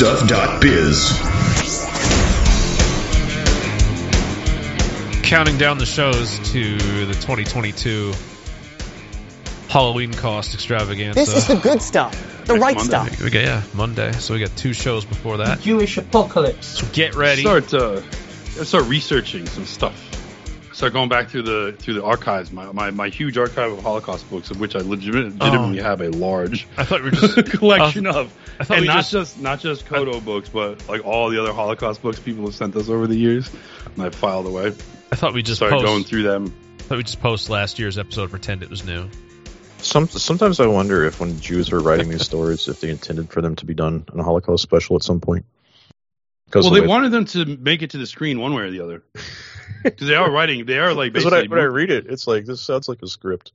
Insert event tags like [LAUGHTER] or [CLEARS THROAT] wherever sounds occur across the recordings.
therightstuff.biz. Counting down the shows to the 2022 Halloween cost extravaganza. This is the good stuff. The right Monday. stuff. we got yeah Monday, so we got two shows before that. Jewish apocalypse. So get ready. Start uh, start researching some stuff. Start going back through the through the archives, my, my, my huge archive of Holocaust books, of which I legit- oh. legitimately have a large [LAUGHS] I thought we were just [LAUGHS] collection of, I thought and not just- just, not just Kodo books, but like all the other Holocaust books people have sent us over the years, and I filed away. I thought we just Started post, going through them. I thought we just post last year's episode, pretend it was new. Some sometimes I wonder if when Jews were writing these stories, if they intended for them to be done in a Holocaust special at some point. Because Well, they wanted them to make it to the screen one way or the other. [LAUGHS] Because they are writing, they are like when I, when I read it, it's like this sounds like a script.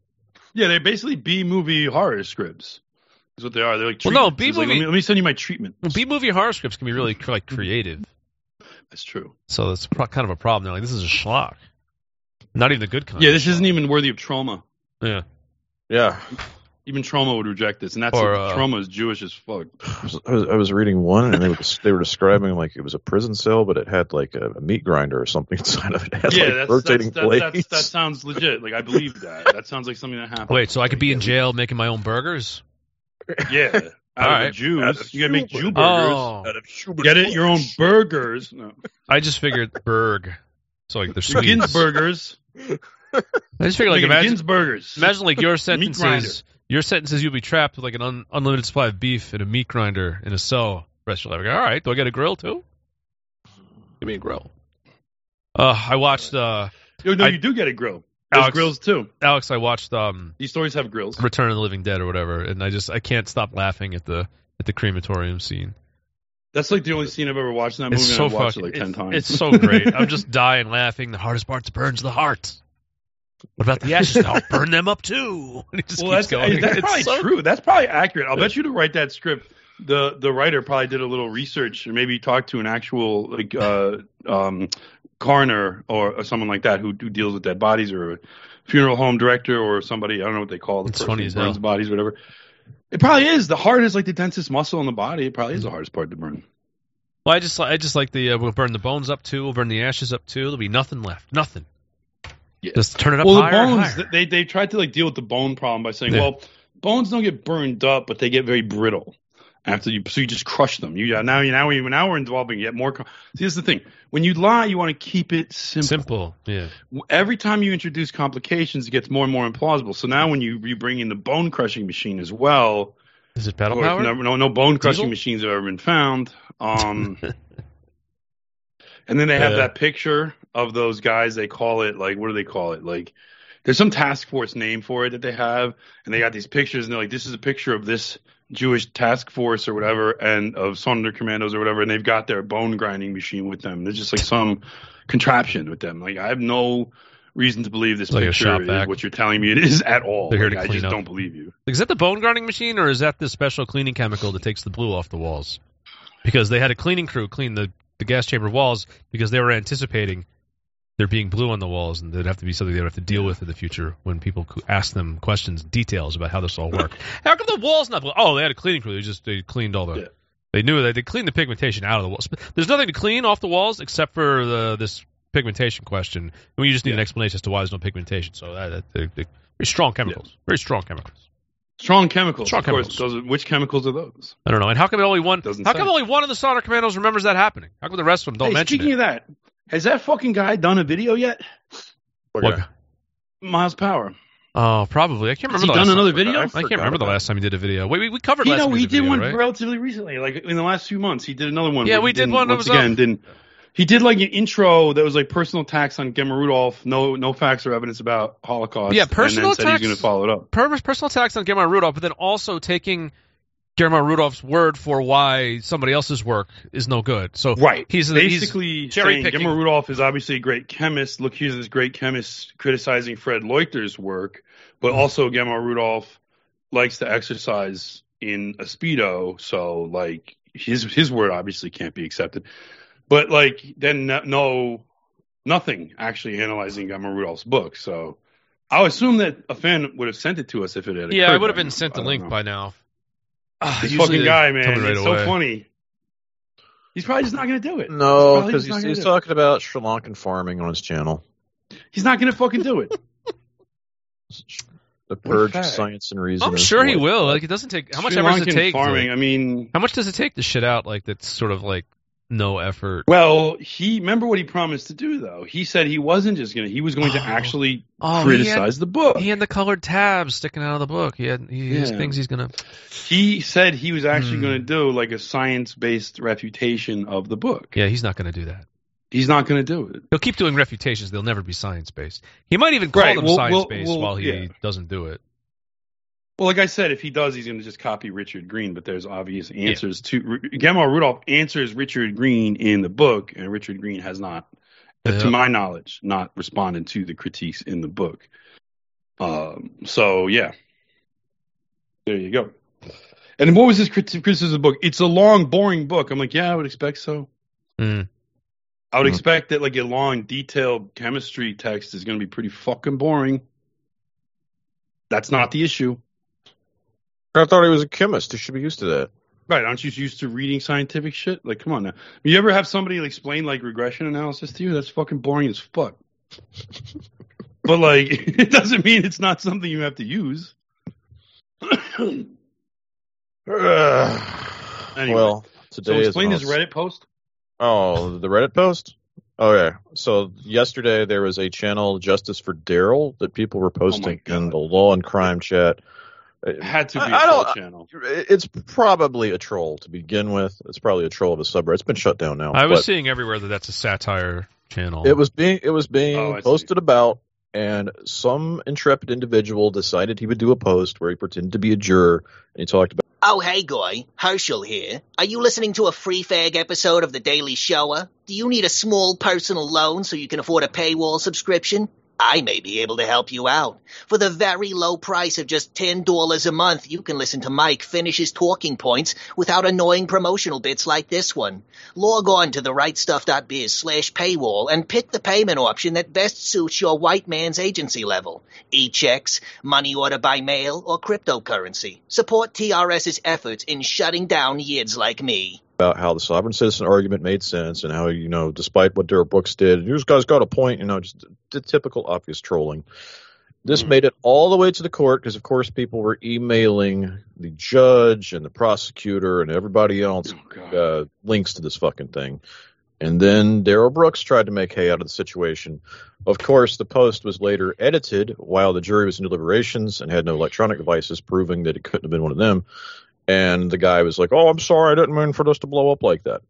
yeah, they're basically B movie horror scripts. Is what they are. They're like Well, no, treatments. It's like, B-movie- let, me, let me send you my treatment. B movie horror scripts can be really like creative, [LAUGHS] That's true. so it's pro- kind of a problem. They're like, this is a schlock, not even the good kind. Yeah, this isn't even worthy of trauma. yeah. Yeah, Even trauma would reject this, and that's Or, uh, trauma is Jewish as fuck. [SIGHS] I was, I was, reading one, and they were they were describing like it was a prison cell, but it had like a, a meat grinder or something [LAUGHS] inside of it. It had Yeah, like that's, rotating that's, that, that's, blades. that sounds legit. Like I believe that. That sounds like something that happened. Wait, so I could be in jail making my own burgers? Yeah, [LAUGHS] out All of right. the Jews, Out of you gotta make Jew Jew Oh, burgers. Get it? Your own [LAUGHS] burgers. No. I just figured berg. So like there's Swedes. Ginsburgers. I just figured like imagine Ginsburgers. imagine like your grinder. sentences. Your sentence is you'll be trapped with like an un- unlimited supply of beef in a meat grinder in a cell. Rest of your life. All right, do I get a grill too? Give me a grill. Uh, I watched uh, Yo, no, I- you do get a grill. There's Alex- grills too. Alex. I watched um, These stories have grills. Return of the Living Dead or whatever, and I just I can't stop laughing at the at the crematorium scene. That's like the only scene I've ever watched in that movie. It's and so I've watched fucking it like ten it's, times. it's so great. [LAUGHS] I'm just dying laughing. The hardest part burns the heart. What about the ashes? I'll burn them up too. [LAUGHS] And it just well, keeps that's, going. that's It's probably so- true. That's probably accurate. I'll bet you to write that script. The the writer probably did a little research or maybe talked to an actual like uh, um, coroner or, or someone like that who, who deals with dead bodies or a funeral home director or somebody. I don't know what they call the It's person funny who burns bodies, whatever. It probably is. The heart is like the densest muscle in the body. It probably is the hardest part to burn. Well, I just I just like the uh, we'll burn the bones up too. We'll burn the ashes up too. There'll be nothing left. Nothing. Yeah. Just turn it up well, the higher and bones higher. they they tried to like deal with the bone problem by saying, Yeah. well, bones don't get burned up, but they get very brittle after you. So you just crush them. You now you now we now we're involving yet more. co- See, here's the thing: when you lie, you want to keep it simple. Simple. Yeah. Every time you introduce complications, it gets more and more implausible. So now when you you bring in the bone crushing machine as well, Is it pedal course, power? no, no no bone crushing Diesel? machines have ever been found. Um, [LAUGHS] and then they have Yeah. that picture of those guys. They call it like what do they call it? Like there's some task force name for it that they have, and they got these pictures, and they're like, this is a picture of this Jewish task force or whatever, and of Sonderkommandos or whatever, and they've got their bone grinding machine with them. There's just like some contraption with them. Like I have no reason to believe this Like picture is what you're telling me it is at all. They're here Like, to I clean just up. don't believe you. Is that the bone grinding machine or is that the special cleaning chemical that takes the blue off the walls? Because they had a cleaning crew clean the, the gas chamber walls because they were anticipating there being blue on the walls and there'd have to be something they would have to deal with in the future when people ask them questions, details about how this all worked. [LAUGHS] how come the walls not blue? Oh, they had a cleaning crew. They just they cleaned all the. Yeah. They knew that they cleaned the pigmentation out of the walls. There's nothing to clean off the walls except for the this pigmentation question. We just need an explanation as to why there's no pigmentation. So that, that they, they, very strong chemicals. Very strong chemicals. Strong chemicals. Strong of course. chemicals. Are, which chemicals are those? I don't know. And how come only one? Doesn't how say. come only one of the Sonderkommandos remembers that happening? How come the rest of them don't hey, mention speaking it? of that, has that fucking guy done a video yet? What- Myles Power. Oh, probably. I can't Has remember. he the done last another video? I can't remember the last time he did a video. Wait, we, we covered You last know, time he did did video, one right? relatively recently, like in the last few months. He did another one. Yeah, we did one Once again, um, didn't He did like an intro that was like personal attacks on Germar Rudolf, no no facts or evidence about Holocaust. Yeah, personal and then said attacks- he's going to follow it up. Per- personal attacks on Germar Rudolf, but then also taking Germar Rudolf's word for why somebody else's work is no good. So Right. he's Basically, he's cherry saying picking. Germar Rudolf is obviously a great chemist. Look, here's this great chemist criticizing Fred Leuchter's work, but Mm-hmm. also Germar Rudolf likes to exercise in a speedo, so like his his word obviously can't be accepted. But like then no, no nothing actually analyzing Germar Rudolf's book. So I'll assume that a fan would have sent it to us if it had. yeah, it would have been now. sent the link know. by now. Ah, This usually fucking guy, man, me right it's away. so funny. He's probably just not going to do it. No, because probably just not he's, he's do it. talking about Sri Lankan farming on his channel. He's not going to fucking do it. [LAUGHS] The What purge, fag. science, and reason. I'm sure he will. Like it doesn't take how much Sri effort does it take? to- Farming. I mean, how much does it take to shit out like that's sort of like no effort? well, he remember what he promised to do though. He said he wasn't just going to. He was going to [GASPS] actually Oh, criticize the book. He had the colored tabs sticking out of the book. He had he has Yeah. things he's gonna. He said he was actually Hmm. going to do like a science-based refutation of the book. Yeah, he's not gonna do that. He's not going to do it. He'll keep doing refutations. They'll never be science based. He might even call Right, them well- science well- based well, while he yeah. doesn't do it. Well, like I said, if he does, he's going to just copy Richard Green. But there's obvious answers to Germar Rudolf answers Richard Green in the book, and Richard Green has not, Yeah. to my knowledge, not responded to the critiques in the book. Um, so yeah, there you go. And what was his criticism of the book? It's a long, boring book. I'm like, yeah, I would expect so. Mm. I would Mhm. expect that like a long, detailed chemistry text is going to be pretty fucking boring. That's not the issue. I thought he was a chemist. He should be used to that. Right, aren't you used to reading scientific shit? Like, come on now. You ever have somebody explain like regression analysis to you? That's fucking boring as fuck. [LAUGHS] but like, [LAUGHS] it doesn't mean it's not something you have to use. [COUGHS] Anyway, well, today is explain when his Reddit post. Oh, the Reddit post. Oh yeah. So yesterday there was a channel, Justice for Darrell, that people were oh posting God. in the Law and Crime chat. It had to be I- a I troll channel. It's probably a troll to begin with. It's probably a troll of a subreddit. It's been shut down now. I was seeing everywhere that that's a satire channel. it was being it was being Oh, I see. posted about, and some intrepid individual decided he would do a post where he pretended to be a juror and he talked about. Oh, hey, guy. Herschel here. Are you listening to a free fag episode of The Daily Shoah? Do you need a small personal loan so you can afford a paywall subscription? I may be able to help you out. For the very low price of just $10 a month, you can listen to Mike finish his talking points without annoying promotional bits like this one. Log on to therightstuff.biz slash paywall and pick the payment option that best suits your white man's agency level. E-checks, money order by mail, or cryptocurrency. Support TRS's efforts in shutting down yids like me. About how the sovereign citizen argument made sense and how you know despite what Darrell Brooks did, you guys got a point. You know, just the typical obvious trolling. This Mhm. made it all the way to the court because, of course, people were emailing the judge and the prosecutor and everybody else Oh, uh, links to this fucking thing. And then Darrell Brooks tried to make hay out of the situation. Of course, the post was later edited while the jury was in deliberations and had no electronic devices proving that it couldn't have been one of them. And the guy was like, "Oh, I'm sorry, I didn't mean for this to blow up like that."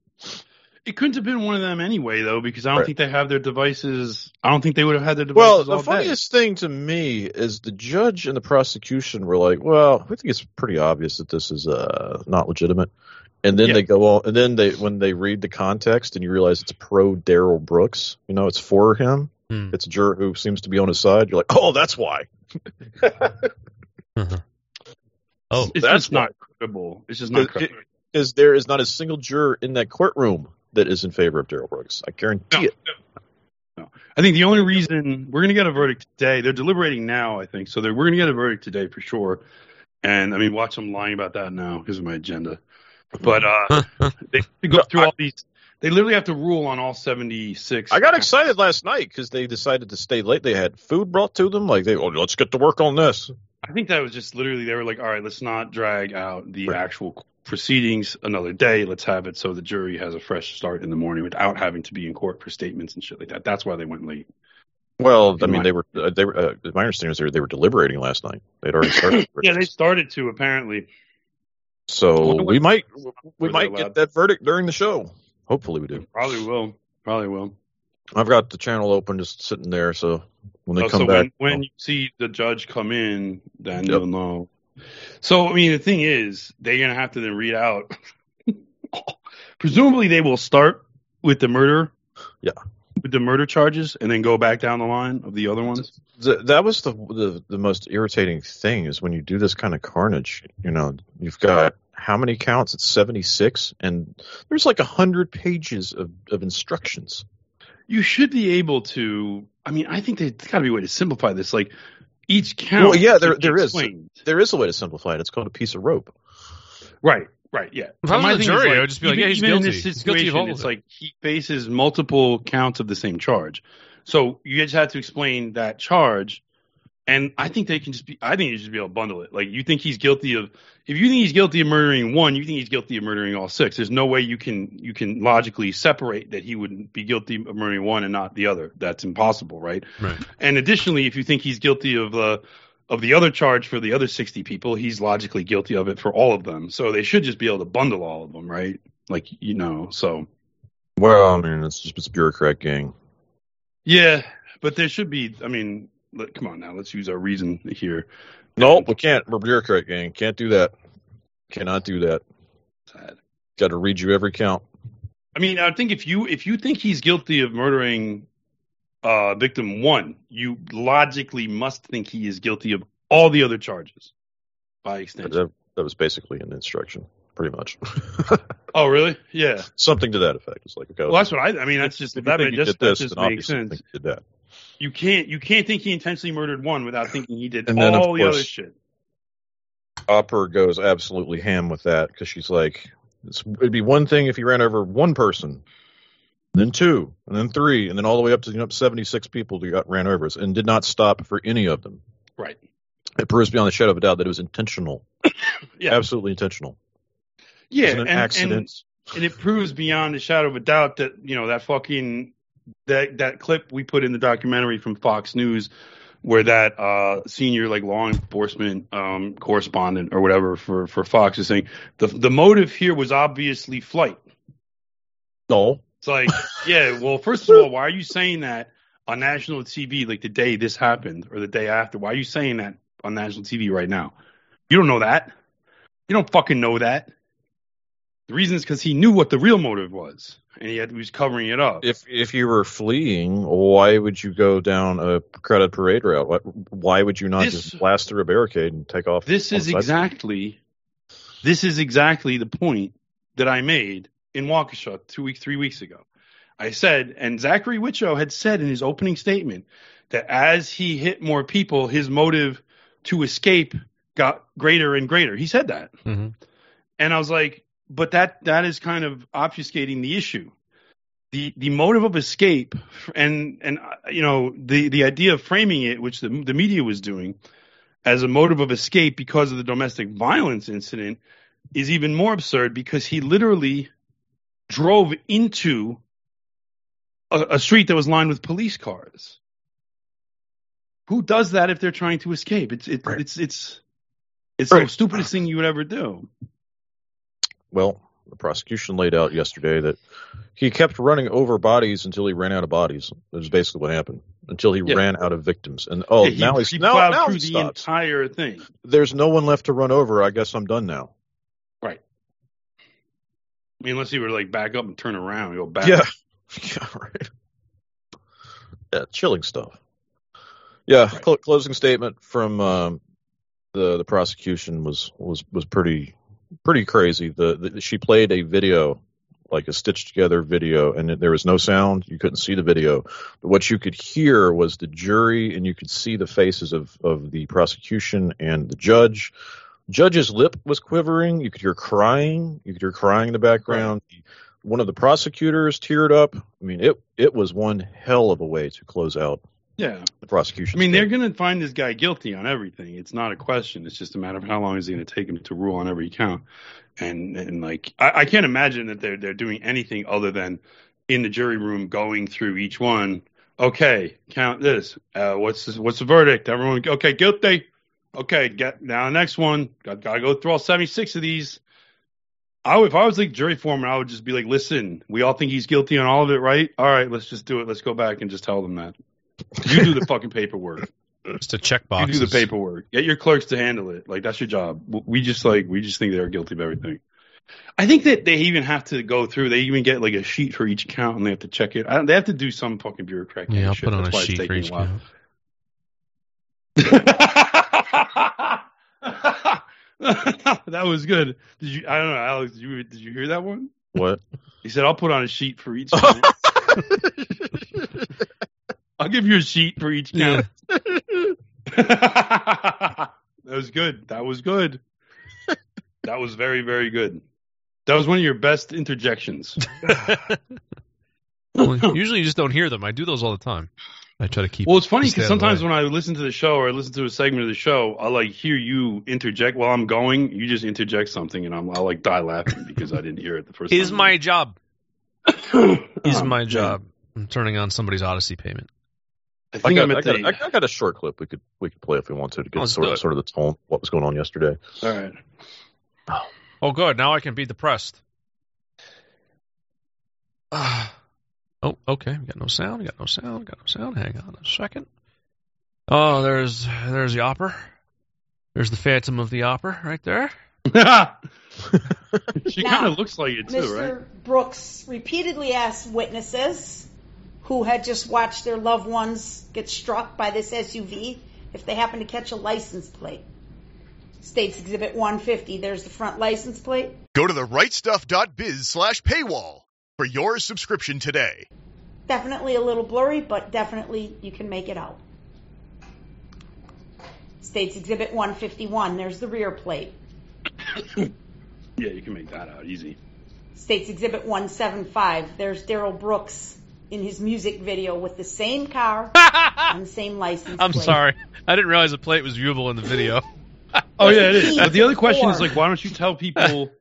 It couldn't have been one of them anyway, though, because I don't Right. think they have their devices. I don't think they would have had their devices. Well, the all day. funniest thing to me is the judge and the prosecution were like, "Well, we think it's pretty obvious that this is uh, not legitimate." And then Yeah. they go on, and then they when they read the context and you realize it's pro Darrell Brooks, you know, it's for him. Hmm. It's a juror who seems to be on his side. You're like, "Oh, that's why." [LAUGHS] oh, It's that's not credible. It's just not credible. Because there is not a single juror in that courtroom that is in favor of Darrell Brooks. I guarantee No, it. no. I think the only reason we're going to get a verdict today, they're deliberating now, I think. So they're, we're going to get a verdict today for sure. And I mean, watch them lying about that now because of my agenda. But uh, [LAUGHS] they go through all these. They literally have to rule on all 76. I got excited last night because they decided to stay late. They had food brought to them. Like, they, oh, let's get to work on this. I think that was just literally they were like, all right, let's not drag out the Right. actual proceedings another day. Let's have it so the jury has a fresh start in the morning without having to be in court for statements and shit like that. That's why they went late. Well, I mean, they were. Uh, they were. Uh, my understanding is they were, they were deliberating last night. They'd already started. [COUGHS] Yeah, they started to apparently. so we might we might allowed- get that verdict during the show. Hopefully, we do. Probably will. Probably will. I've got the channel open, just sitting there. So when they Oh, come so back, when, when oh. you see the judge come in, then Yep. you'll know. So I mean, the thing is, they're gonna have to then read out. [LAUGHS] Presumably, they will start with the murder. Yeah. With the murder charges, and then go back down the line of the other ones. Th- that was the, the the most irritating thing is when you do this kind of carnage. You know, you've got how many counts? It's seventy six, and there's like a hundred pages of, of instructions. You should be able to. I mean, I think there's got to be a way to simplify this. Like each count. Well, yeah, there- should be there is. There is a way to simplify it. It's called a piece of rope. Right, right, yeah. If I was My the thing is, jury, I would just be like, even- yeah, he's even in guilty. this He's guilty of situation, all of it's it. like he faces multiple counts of the same charge. So you just have to explain that charge. And I think they can just be, I think you should be able to bundle it. Like, you think he's guilty of, if you think he's guilty of murdering one, you think he's guilty of murdering all six. There's no way you can, you can logically separate that he would be guilty of murdering one and not the other. That's impossible, right? Right. And additionally, if you think he's guilty of uh, of the other charge for the other sixty people, he's logically guilty of it for all of them. So they should just be able to bundle all of them, right? Like you know. So Well, I mean, it's just it's a bureaucrat gang. yeah, but there should be. I mean, let, come on now, let's use our reason here. No, we can't. We're a bureaucrat gang. Can't do that. Cannot do that. Sad. Got to read you every count. I mean, I think if you if you think he's guilty of murdering uh, victim one, you logically must think he is guilty of all the other charges by extension. That, that was basically an instruction, pretty much. [LAUGHS] Oh, really? Yeah. Something to that effect. It's like, okay, Well, that's what I. I mean, that's just if that, just, that just makes sense. did that. You can't you can't think he intentionally murdered one without thinking he did And then, of all the other shit. Opper goes absolutely ham with that because she's like, it's, it'd be one thing if he ran over one person, then two, and then three, and then all the way up to you know, 76 people who got ran over and did not stop for any of them. Right. It proves beyond the shadow of a doubt that it was intentional. [COUGHS] Yeah. Absolutely intentional. It Yeah, and, an and, accident. and it proves beyond a shadow of a doubt that you know that fucking that that clip we put in the documentary from Fox News where that uh senior like law enforcement um correspondent or whatever for for Fox is saying the the motive here was obviously flight. no. It's like, yeah, well, first of all, why are you saying that on national TV like the day this happened or the day after? Why are you saying that on national TV right now? You don't know that. You don't fucking know that. The reason is because he knew what the real motive was, and he had he was covering it up. If if you were fleeing, why would you go down a crowded parade route? Why, why would you not This- just blast through a barricade and take off? this is exactly, this is exactly the point that I made in Waukesha two weeks, three weeks ago. I said, and Zachary Wittchow had said in his opening statement that as he hit more people, his motive to escape got greater and greater. He said that, hmm and I was like, but that that is kind of obfuscating the issue. The the motive of escape and and you know the the idea of framing it, which the the media was doing, as a motive of escape because of the domestic violence incident, is even more absurd because he literally drove into a, a street that was lined with police cars. Who does that if they're trying to escape? It's it's Right. it's it's it's the stupidest thing you would ever do. Well, the prosecution laid out yesterday that he kept running over bodies until he ran out of bodies. That was basically what happened. Until he Yeah. ran out of victims. And oh, Yeah, he, now he's he now, now through he the entire thing. There's no one left to run over. I guess I'm done now. Right. I mean, unless he were like back up and turn around go back. Yeah. [LAUGHS] yeah, right. Yeah, chilling stuff. Yeah, Right. cl- closing statement from um, the the prosecution was was was pretty pretty crazy. The, the she played a video, like a stitched together video, and there was no sound. You couldn't see the video, but what you could hear was the jury, and you could see the faces of of the prosecution and the judge. Judge's lip was quivering. You could hear crying. You could hear crying in the background. One of the prosecutors teared up. I mean, it it was one hell of a way to close out Yeah. the prosecution. I mean, they're going to find this guy guilty on everything. It's not a question. It's just a matter of how long is it going to take him to rule on every count. And and like, I, I can't imagine that they're they're doing anything other than in the jury room going through each one. Okay, count this. Uh, what's this, what's the verdict? Everyone, okay, guilty. Okay, get now the next one. Got got to go through all seventy six of these. I would, if I was like jury foreman, I would just be like, listen, we all think he's guilty on all of it, right? All right, let's just do it. Let's go back and just tell them that. You do the fucking paperwork. Just a check You do the paperwork. Get your clerks to handle it. Like that's your job. We just like we just think they're guilty of everything. I think that they even have to go through. They even get like a sheet for each account, and they have to check it. I don't, they have to do some fucking bureaucratic Yeah, I'll shit. put on That's a sheet for each a while. count. [LAUGHS] that was good. Did you? I don't know, Alex. Did you did you hear that one? What? He said, "I'll put on a sheet for each. [LAUGHS] [LAUGHS] I'll give you a sheet for each count." [LAUGHS] that was good. That was good. That was very very good. That was one of your best interjections. [LAUGHS] Well, usually you just don't hear them. I do those all the time. I try to keep. Well, it's funny because out of the sometimes way. when I listen to the show or I listen to a segment of the show, I like hear you interject while I'm going. You just interject something, and I'm I like die laughing because I didn't hear it the first is time. my job. [COUGHS] Oh, Is my oh, job. I'm turning on somebody's Odyssey payment. I I got, I'm I, got, the. I, I got a short clip we could we could play if we want to to get Let's sort of sort of the tone of what was going on yesterday. All right. Oh, good. Now I can be depressed. Ah. [SIGHS] oh, okay. We got no sound. We got no sound. We got no sound. Hang on a second. Oh, there's there's the opera. There's the Phantom of the Opera right there. [LAUGHS] she kind of looks like it too, Mr. right? Brooks repeatedly asked witnesses who had just watched their loved ones get struck by this SUV if they happened to catch a license plate. States Exhibit 150, there's the front license plate. Go to the rightstuff.biz slash paywall for your subscription today. Definitely a little blurry, but definitely you can make it out. States Exhibit 151, there's the rear plate. [COUGHS] Yeah, you can make that out easy. States Exhibit 175, there's Darrell Brooks in his music video with the same car [LAUGHS] and the same license I'm plate. sorry. I didn't realize the plate was viewable in the video. [LAUGHS] Oh yeah, it is. [LAUGHS] But the other question is like, why don't you tell people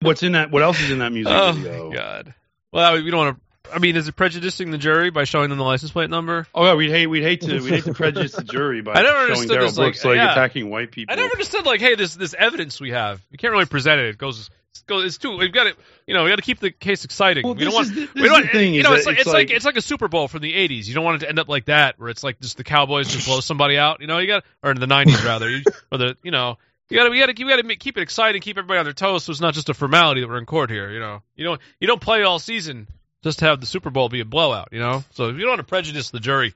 what's in that? What else is in that music Oh video? my god. Well, we don't want to. I mean, is it prejudicing the jury by showing them the license plate number? Oh yeah, we'd hate we'd hate to we'd hate to prejudice the jury by I never showing understood Darrell this, like, like, yeah. attacking white people. I never understood like, hey, this this evidence we have, you can't really present it. It goes, it goes it's too. We've got to, you know, we got to keep the case exciting. Well, we don't want. is the- we don't. the thing, you know, that it's like it's it's like like- it's like a Super Bowl from the '80s. You don't want it to end up like that, where it's like just the Cowboys just blow somebody out. You know, you got or in the '90s rather, you, or the you know. You gotta, we gotta, we gotta keep it exciting, keep everybody on their toes, so it's not just a formality that we're in court here. You know, you don't, you don't play all season just to have the Super Bowl be a blowout. You know, so if you don't want to prejudice the jury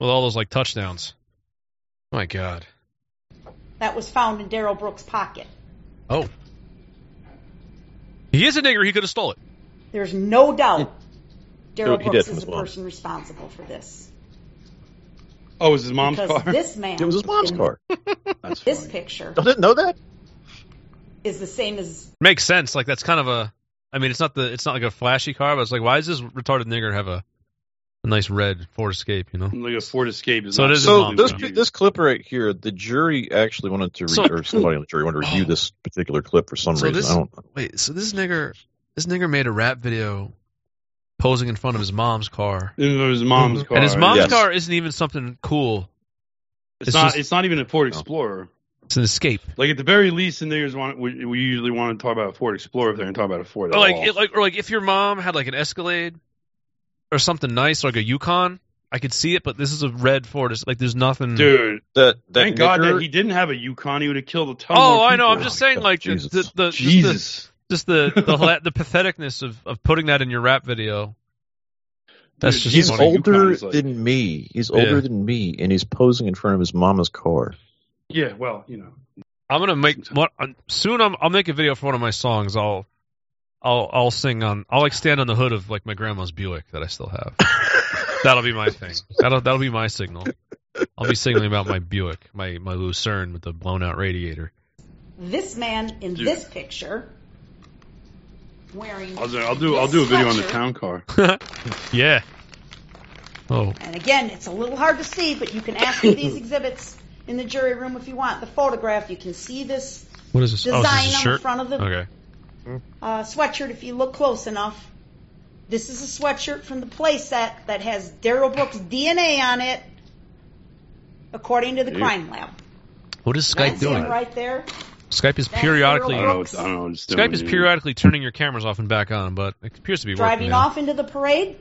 with all those like touchdowns, my God. That was found in Darrell Brooks' pocket. Oh. He is a nigger. He could have stole it. There's no doubt Darrell He did Brooks is the mom. person responsible for this. Oh, it was his mom's because car. this man It was his mom's car. [LAUGHS] That's This funny. picture I didn't know that. is the same as Makes sense. Like that's kind of a. I mean, it's not the. It's not like a flashy car, but it's like, why does this retarded nigger have a, a nice red Ford Escape? You know. Like a Ford Escape is So not it is So this car. this clip right here, the jury actually wanted to, re- So- or somebody on the jury wanted to review Oh. this particular clip for some So reason. this- I don't. Wait. So this nigger, this nigger made a rap video, posing in front of his mom's car, It was his mom's car. and his mom's Yes. car isn't even something cool. It's, it's not. just- it's not even a Ford No. Explorer. It's an Escape. Like at the very least, the niggers want. We, we usually want to talk about a Ford Explorer if they're going to talk about a Ford. Or at like, all. it, like, or like if your mom had like an Escalade, or something nice, like a Yukon. I could see it, but this is a red Ford. It's like there's nothing. dude. That that Thank God that he didn't have a Yukon. He would have killed a ton Oh, more I know. I'm just saying, God, like Jesus. the the, just the Jesus. just the the, [LAUGHS] hila- the patheticness of, of putting that in your rap video. That's Dude, just He's funny. older like- than me. He's Yeah. older than me, and he's posing in front of his mama's car. Yeah, well, you know. I'm gonna make what uh, soon. I'm, I'll make a video for one of my songs. I'll I'll I'll sing on. I'll like stand on the hood of like my grandma's Buick that I still have. [LAUGHS] that'll be my thing. That'll that'll be my signal. I'll be signaling about my Buick, my my Lucerne with the blown out radiator. this man in Dude. this picture wearing. I'll do. I'll do. I'll do a video on the town car. [LAUGHS] yeah. Oh, And again, it's a little hard to see, but you can ask for these [LAUGHS] exhibits in the jury room if you want. The photograph, you can see this what is this? oh, is design this a on shirt? the front of the Okay. Uh, sweatshirt if you look close enough. This is a sweatshirt from the playset that has Darrell Brooks' DNA on it, according to the Ew. crime lab. What is Skype That's doing? right there. Skype is That's periodically I don't know. I don't know what it's Skype is periodically turning your cameras off and back on, but it appears to be driving working now. off into the parade.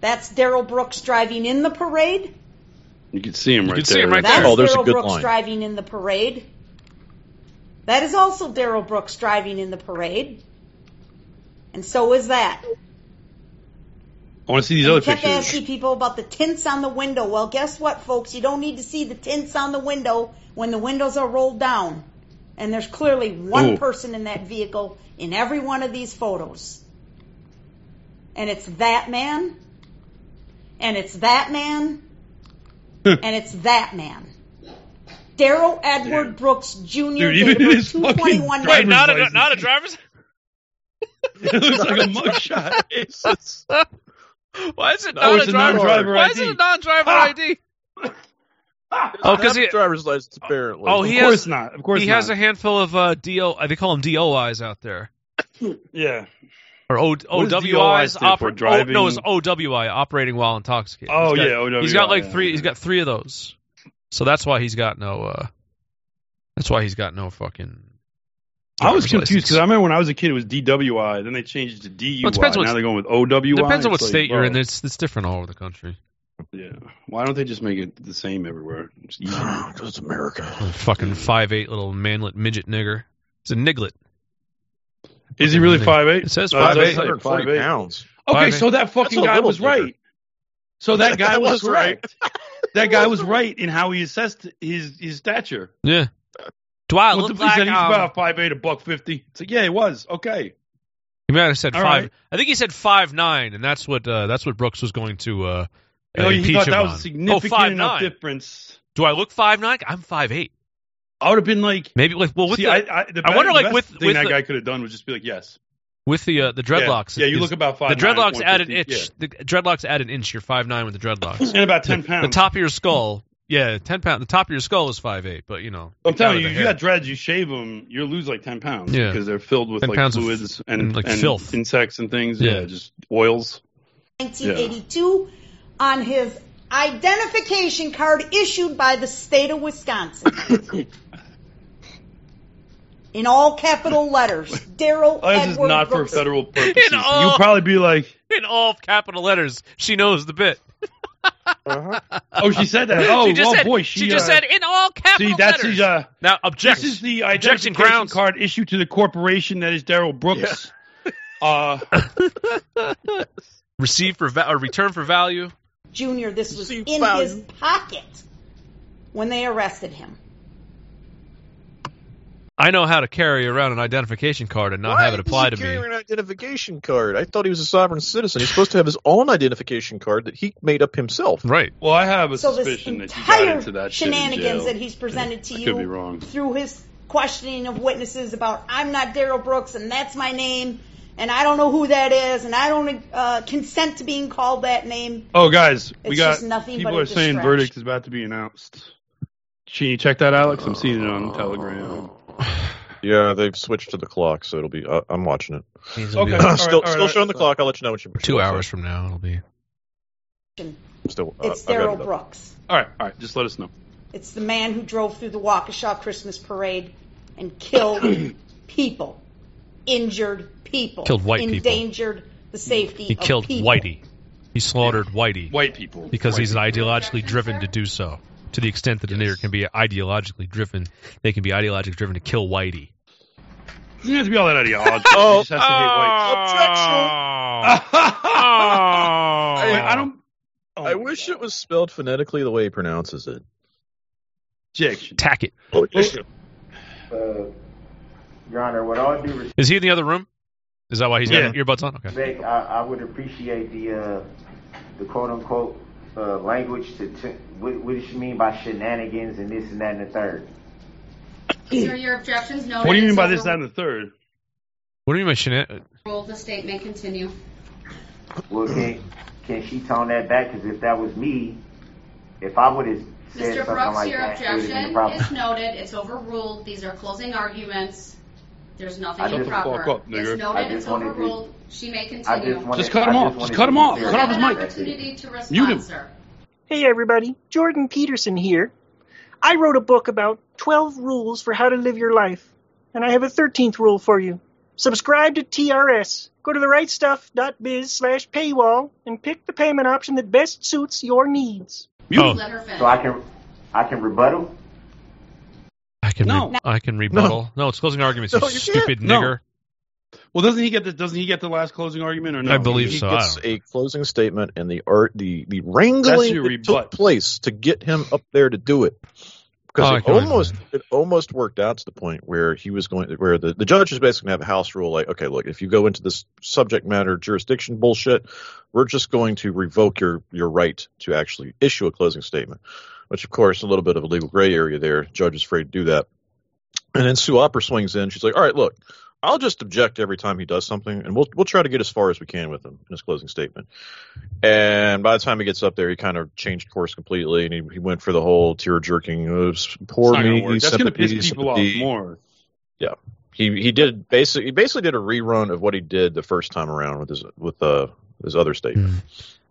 That's Darrell Brooks driving in the parade. You can see him right can see there. him right That's there. Oh, there's a Darrell good Brooks line. driving in the parade. That is also Darrell Brooks driving in the parade. And so is that. I want to see these And other kept pictures. asking people about the tints on the window. Well, guess what, folks? You don't need to see the tints on the window when the windows are rolled down. And there's clearly one Ooh. person in that vehicle in every one of these photos. And it's that man. And it's that man. and it's that man. Darrell Edward Damn. Brooks Jr. Dude, even of his fucking 221 driver's Wait, not a, not a driver's. [LAUGHS] it looks like a mugshot. [LAUGHS] It's- Why is it No, not a a driver? non-driver Why is it ID. a non-driver Ah! ID? [LAUGHS] Oh, because he driver's license apparently. Oh, of he course has- not. Of course he not. has a handful of uh, DO. They call them DOIs out there, [COUGHS] yeah. or o, What does OWIs. DOI stand for? oper- Driving- oh, no, it's OWI, operating while intoxicated. Oh He's got- yeah. OWI, He's got like yeah. three. He's got three of those. So that's why he's got no. uh That's why he's got no fucking. I was confused because I remember when I was a kid, it was DWI. Then they changed it to DUI. Well, it depends now they're going with OWI. Depends on what like, state you're in. It's it's different all over the country. Yeah. Why don't they just make it the same everywhere? It's easy. [SIGHS] Because it's America. Fucking five eight little manlet midget nigger. It's a niglet. Is he really five eight? It says No, it 5'8". does say 140 pounds. Okay, 5'8". so that fucking guy was bigger. right. So that [LAUGHS] guy was was right. correct. [LAUGHS] that guy was right in how he assessed his his stature. Yeah. Do I What look he like said he's um, about five eight, a buck fifty. It's like, yeah, he was. Okay. He might have said All five. right. I think he said five nine, and that's what uh, that's what Brooks was going to uh, You know, uh, he thought him that was on. a significant oh, five, enough nine. difference. Do I look five nine? I'm five eight. I would have been like, Maybe like well with see, the I, I, the I wonder, better- like, best with- thing with that the- guy could have done was just be like, yes, with the uh, the dreadlocks. Yeah, yeah you is- look about five. the dreadlocks add an inch. The dreadlocks add an inch. You're five nine with the dreadlocks. and about ten pounds. the pounds. top of your skull, yeah, ten pound. The top of your skull is five eight, but you know. I'm telling you, to you the got dreads, you shave them, you lose like ten pounds Yeah. because they're filled with like pounds of fluids and, and, like, filth. insects and things. Yeah. Yeah, just oils. 1982 on his identification card issued by the state of Wisconsin. [LAUGHS] In all capital letters, [LAUGHS] Darrell Oh, this is Edward not for Brooks. federal purposes. all- You'll probably be like, in all capital letters. She knows the bit. oh, she said that. Oh, she just well, said, boy, she, she, just uh, said in all capital See, that's letters. his. Uh, now object. this is the objection identification grounds. card issued to the corporation that is Darrell Brooks. [LAUGHS] Uh, Receive for va- or return for value. Jr., this was See, in value. his pocket when they arrested him. I know how to carry around an identification card and not Why have it apply to me. carrying an identification card. I thought he was a sovereign citizen. He's supposed to have his own identification card that he made up himself. Right. well, I have a So this suspicion that you got entire into that shenanigans that he's presented to I you could be wrong. through his questioning of witnesses about I'm not Darrell Brooks and that's my name and I don't know who that is and I don't uh, consent to being called that name. Oh, guys, we got just nothing people but are saying verdict is about to be announced. Can you check that, Alex? I'm seeing it on Telegram. [SIGHS] Yeah, they've switched to the clock, so it'll be. Uh, I'm watching it. It'll Okay. like All still, right, still right, showing the clock. I'll let you know when you. two hours from now. It'll be. Still, uh, It's Darrell it. Brooks. All right, all right, just let us know. It's the man who drove through the Waukesha Christmas parade and killed [CLEARS THROAT] people, injured people, Killed white people. endangered the safety He of killed people. Whitey. He slaughtered Whitey White people. because White he's people. ideologically driven to do so. To the extent that a nigger can be ideologically driven, they can be ideologically driven to kill Whitey. doesn't have to be all that ideology. [LAUGHS] Oh. he just has to hate white. Oh. [LAUGHS] Wait, I don't. Oh I wish God. it was spelled phonetically the way he pronounces it. Objection. Tack it. Uh, Your Honor, with all due respect, Is he in the other room? Is that why he's got Yeah. earbuds on? Okay. I, I would appreciate the uh, the quote unquote uh, language to, to what, what does she mean by shenanigans and this and that and the third? Sir, your objections noted. What do you mean by It's this, that, and the third? What do you mean by shenan? overruled. The state may continue. Well, can can she tone that back? Because if that was me, if I would have said Mr. something Brooks, like your that, it would have been a objection problem. is noted. It's overruled. These are closing arguments. There's nothing I just- improper. Shut fuck up, nigger. It's noted. It's wanted to- overruled. She may continue. just wanted, Just cut him off. just Just cut him off. Cut off his mic. Opportunity to respond, Mute him. sir. Hey everybody, Jordan Peterson here. I wrote a book about 12 rules for how to live your life. and I have a 13th rule for you. Subscribe to TRS. Go to therightstuff.biz slash paywall and pick the payment option that best suits your needs. Oh. Let her. So I can I can rebuttal. I can No. re- I can rebuttal. No, it's closing arguments. No, you you stupid No. nigger. Well, doesn't he get the doesn't he get the last closing argument or no? I believe he so. I gets a closing statement and the art the the wrangling that took place to get him up there to do it because Oh, it almost understand. it almost worked out to the point where he was going where the the judge is basically going to have a house rule like okay look if you go into this subject matter jurisdiction bullshit we're just going to revoke your your right to actually issue a closing statement which of course a little bit of a legal gray area there. Judge is afraid to do that. And then Sue Opper swings in. She's like all right look I'll just object every time he does something, and we'll we'll try to get as far as we can with him in his closing statement. And by the time he gets up there, he kind of changed course completely, and he, he went for the whole tear jerking. Uh, poor It's gonna me. That's going to piss people off sympathy. more. He he did basically he basically did a rerun of what he did the first time around with his with uh his other statement.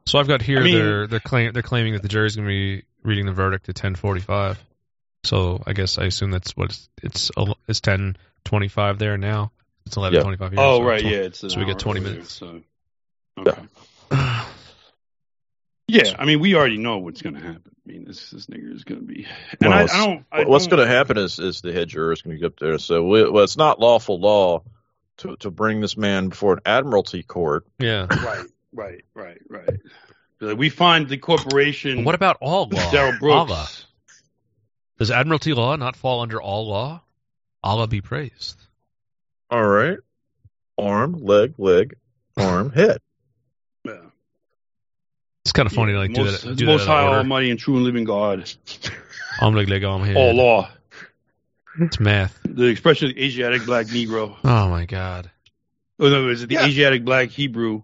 So I've got here I mean- they're they're claim they're claiming that the jury's going to be reading the verdict at 10:45. So I guess I assume that's what it's it's, el- it's 10:25 there now. It's eleven 11:25 here. Oh so right, tw- yeah. It's so we get hour 20 earlier, minutes. So okay. [SIGHS] Yeah, I mean, we already know what's going to happen. I mean, this this nigger is going to be, and Well, I, I don't. I What's going to happen is is the head juror is going to get up there So, say, well, well, it's not lawful law to to bring this man before an admiralty court. Yeah. Right, right, right, right. Like, we find the corporation. What about all law? Darrell Brooks? Allah. Does admiralty law not fall under all law? Allah be praised. All right, arm, leg, leg, [LAUGHS] arm, head. Yeah. It's kind of funny to like do most, that. Do most that high, order. almighty, and true and living God. I'm like, like, I'm. All law. It's math. The expression of the Asiatic black Negro. Oh my god. Oh, no, is it the Yeah. Asiatic black Hebrew?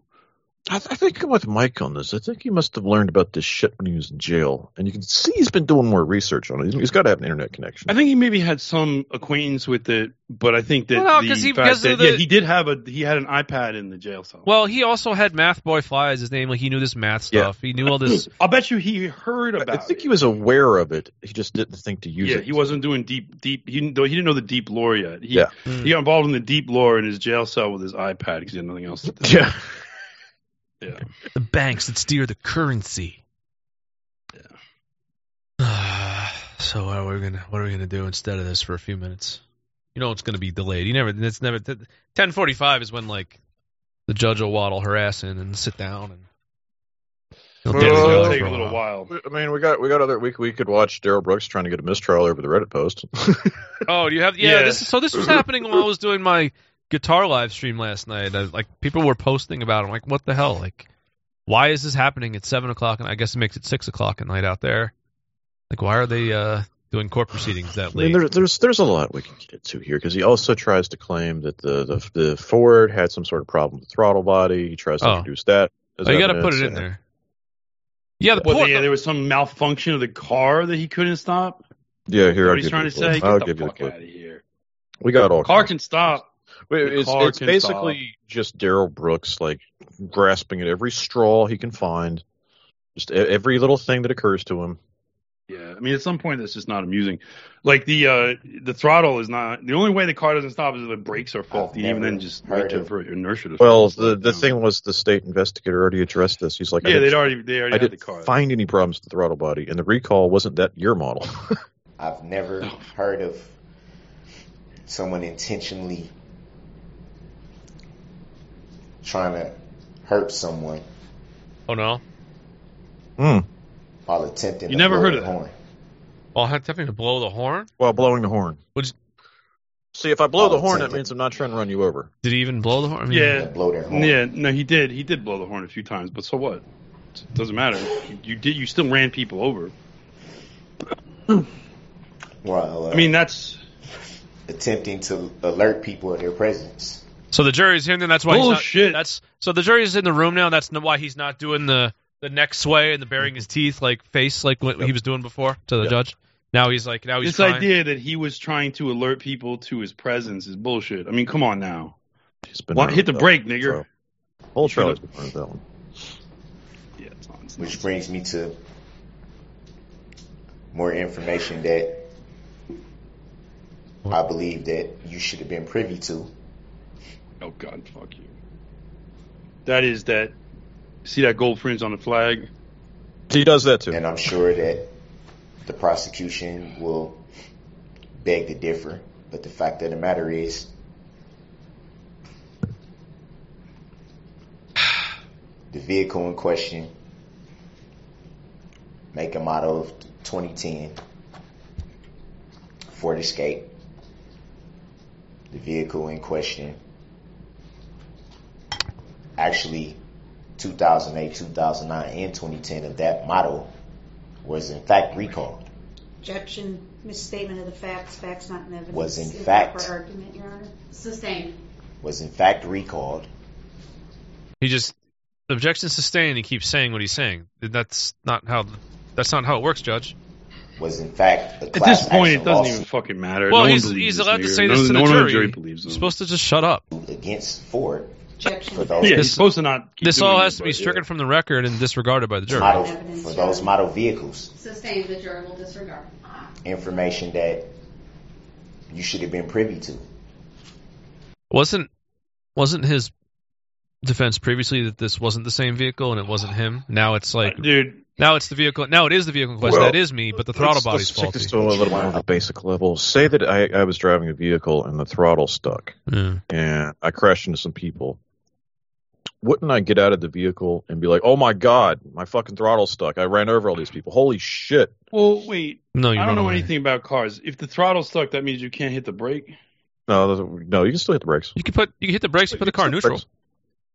I, I think I'm with Mike on this. I think he must have learned about this shit when he was in jail, and you can see he's been doing more research on it. He's- he's got to have an internet connection. I think he maybe had some acquaintance with it, but I think that Well, no, the 'cause he- fact because that the- yeah, he did have a he had an iPad in the jail cell. Well, he also had MathBoi Fly as his name. Like he knew this math Yeah. stuff. He knew all this. [LAUGHS] I'll bet you he heard about. It. I think it. he was aware of it. He just didn't think to use yeah, it. he wasn't doing deep deep. He didn't, he didn't know the deep lore yet. He, Yeah. he got involved in the deep lore in his jail cell with his iPad because he had nothing else to do. [LAUGHS] Yeah. Yeah. the banks that steer the currency. Yeah. [SIGHS] so what are we gonna what are we gonna do instead of this for a few minutes? You know it's gonna be delayed. You never. It's never. Ten forty five is when like the judge will waddle her ass in and sit down and. Well, it It'll take a little while. I mean, we got we got other. We we could watch Darrell Brooks trying to get a mistrial over the Reddit post. [LAUGHS] Oh, do you have? Yeah. Yeah. This, so this was happening while I was doing my guitar live stream last night. I, like people were posting about. it. I'm like, what the hell? Like, why is this happening at seven o'clock? And I guess it makes it six o'clock at night out there. Like, why are they uh, doing court proceedings that I mean, late? there, there's there's a lot we can get into here because he also tries to claim that the, the the Ford had some sort of problem with the throttle body. He tries to Oh. introduce that. As Oh, you got to put it in and- there. Yeah, the Well, poor, yeah, there was some malfunction of the car that he couldn't stop. Yeah, here I'll he's give trying you to the clip. say? Get I'll the give you the fuck clip. out of here. We got all. Car can stop. Wait, it's it's can basically just Darrell Brooks like grasping at every straw he can find, just e- every little thing that occurs to him. Yeah, I mean, at some point that's just not amusing. Like the uh the throttle is not the only way the car doesn't stop is if the brakes are faulty. Even then, just wait to, for inertia to. Well, the the down. thing was the state investigator already addressed this. He's like, Yeah, they'd already they already I had didn't car. find any problems with the throttle body, and the recall wasn't that your model. [LAUGHS] I've never heard of someone intentionally trying to hurt someone oh no. Hmm. while attempting You to never blow heard the of that? horn. Well, having to blow the horn. While blowing the horn. Which- See, if I blow the horn, that means I'm not trying to run you over. Did he even blow the horn? I mean, Yeah. Blow their horn. Yeah, no, he did. He did blow the horn a few times, but so what? It doesn't matter. You, you did. You still ran people over. Well, uh, I mean, that's attempting to alert people of their presence. So the jury's here, and that's why he's Bullshit. not. That's so the jury's in the room now. That's why he's not doing the the neck sway and the baring his teeth like face like what he was doing before to the Yep. judge. Now he's like now he's this trying. idea that he was trying to alert people to his presence is bullshit. I mean, come on now. He's been Why, hit the that brake, one, nigger. so- Whole Should've- trial's been around that one. Yeah, it's nonsense. Which brings me to more information that I believe that you should have been privy to. Oh God, fuck you. That is that. See that gold fringe on the flag? He does that too. And I'm sure that the prosecution will beg to differ. But the fact of the matter is, the vehicle in question, make a model of 2010 Ford Escape. The vehicle in question, actually 2008, 2009, and 2010 of that model was in fact recalled. Objection, misstatement of the facts, facts not in evidence. Was in Improper fact- argument, Your Honor. Sustained. Was in fact recalled. He just objection sustained. He keeps saying what he's saying. That's not how. That's not how it works, Judge. Was in fact a At class this point, action it doesn't lawsuit even fucking matter. Well, no he's one believes he's allowed to nigga. say no, this to no the one on jury. the jury believes him. He's supposed to just shut up. against Ford Objection. for those yeah, he's This- supposed to not. Keep This doing all it, has to be but, stricken yeah. from the record and disregarded by the jury. model for those model vehicles. Sustained. The jury will disregard. Information that you should have been privy to. Wasn't wasn't his defense previously that this wasn't the same vehicle and it wasn't him? Now it's uh, like dude. now it's the vehicle. Now it is the vehicle in question. Well, that is me, but the throttle let's, body's let's take faulty. this to a little more of a basic level. Say that I, I was driving a vehicle and the throttle stuck, Yeah. and I crashed into some people. Wouldn't I get out of the vehicle and be like, "Oh my god, my fucking throttle's stuck! I ran over all these people. Holy shit!" Well, wait. No, you I don't know away. anything about cars. If the throttle's stuck, that means you can't hit the brake. No, no, you can still hit the brakes. You can put you can hit the brakes and put the car in You can neutral. still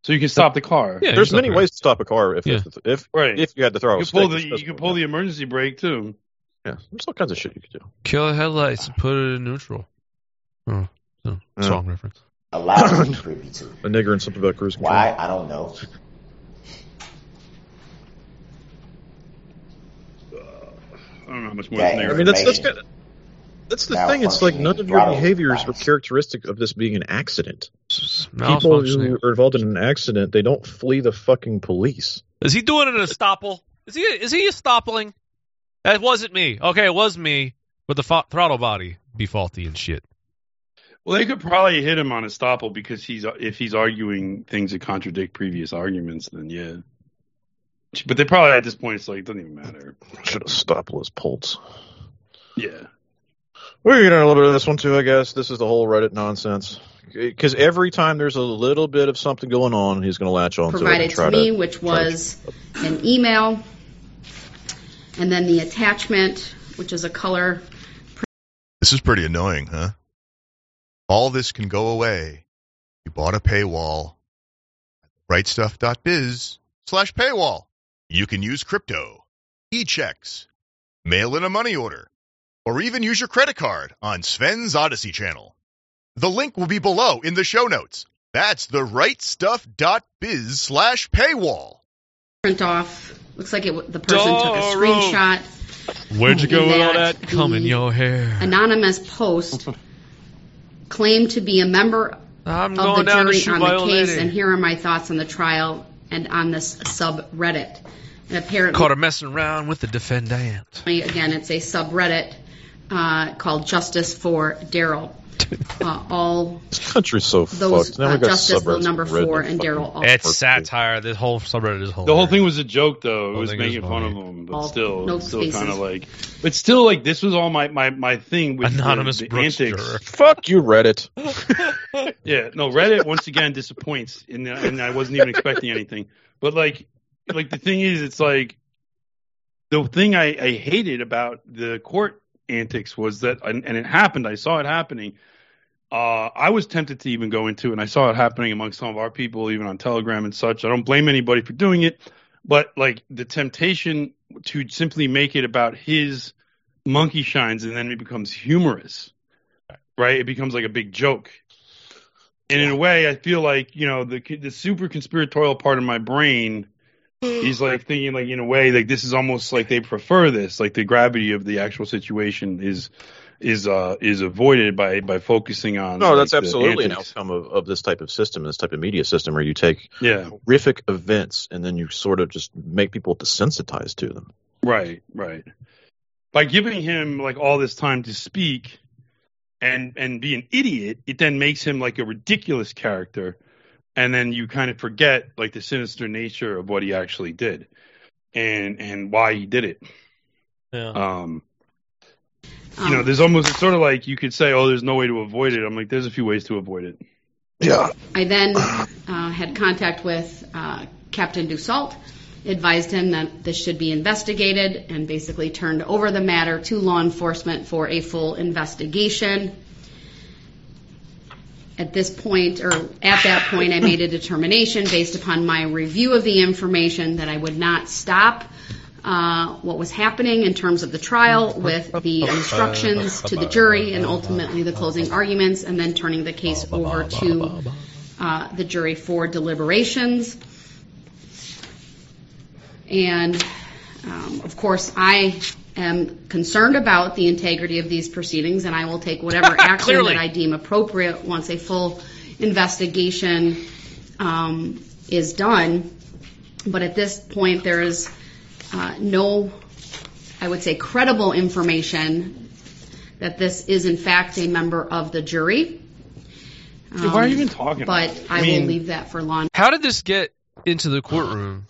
So you can stop the car. Yeah, There's many ways to stop a car if Yeah. if, if, Right. if you had the throttle you can pull stick, the you can pull the emergency brake too. Yeah, there's all kinds of shit you could do. Kill the headlights and put it in neutral. Oh, no, Yeah. song reference. Allowed to [COUGHS] be privy to. A nigger and something about cruise control. Why? I don't know. Uh, I don't know how much more. That than I mean, that's that's kind of, that's the thing. It's like none of your behaviors are characteristic of this being an accident. People who are involved in an accident, they don't flee the fucking police. Is he doing an estoppel? Is he is he estoppling? That wasn't me. Okay, it was me, but the fo- throttle body be faulty and shit. Well, they could probably hit him on estoppel because he's if he's arguing things that contradict previous arguments, then yeah. But they probably at this point it's like it doesn't even matter. Should have stopped his pulse. Yeah. We're getting a little bit of this one too, I guess. This is the whole Reddit nonsense. Because every time there's a little bit of something going on, he's going to latch on to it provided to me, to. which was an email, and then the attachment, which is a color. This is pretty annoying, huh? All this can go away. You bought a paywall. at Rightstuff.biz slash paywall. You can use crypto, e-checks, mail in a money order, or even use your credit card on Sven's Odysee channel. The link will be below in the show notes. That's the rightstuff.biz slash paywall. Print off. Looks like it. The person took a screenshot. Where'd you go with all that that? Come in your hair. Anonymous post [LAUGHS] claimed to be a member I'm of the jury on the case, and here are my thoughts on the trial and on this subreddit. And apparently, Caught her messing around with the defendant. again, it's a subreddit uh, called Justice for Darrell. [LAUGHS] Uh, all This country's so those fucked. Now uh, we got Justice subreddits number four and and Darrell. all- It's satire. This whole subreddit is whole. The whole thing was a joke, though. It was making fun of them, but All still, no still kind of like, but still, like this was all my my my thing with Anonymous the, Brooks antics. juror. Fuck you, Reddit. [LAUGHS] Yeah, no, Reddit once again disappoints, and and I wasn't even expecting anything. But like, like the thing is, it's like the thing I, I hated about the court antics was that, and, and it happened. I saw it happening. Uh, I was tempted to even go into, it, and I saw it happening among some of our people, even on Telegram and such. I don't blame anybody for doing it, but like the temptation to simply make it about his monkey shines, and then it becomes humorous, right? It becomes like a big joke. And in a way, I feel like you know the the super conspiratorial part of my brain is like thinking like in a way like this is almost like they prefer this, like the gravity of the actual situation is is uh is avoided by by focusing on. No, like, that's absolutely an outcome of, of this type of system, this type of media system, where you take Yeah, horrific events and then you sort of just make people desensitized to them. right, right. By giving him like all this time to speak, and and be an idiot, it then makes him like a ridiculous character, and then you kind of forget like the sinister nature of what he actually did, and and why he did it. Yeah. Um, you know, there's almost it's sort of like you could say, oh, there's no way to avoid it. I'm like, there's a few ways to avoid it. Yeah. I then uh, had contact with uh, Captain Dussault, advised him that this should be investigated, and basically turned over the matter to law enforcement for a full investigation. At this point, or at that point, I made a determination based upon my review of the information that I would not stop uh, what was happening in terms of the trial with the instructions to the jury and ultimately the closing arguments, and then turning the case over to uh, the jury for deliberations. And um, of course, I am concerned about the integrity of these proceedings, and I will take whatever [LAUGHS] action Clearly. that I deem appropriate once a full investigation um, is done. But at this point, there is uh, no, I would say, credible information that this is in fact a member of the jury. Dude, why are you even talking about But it? I, I mean- will leave that for law. How did this get into the courtroom?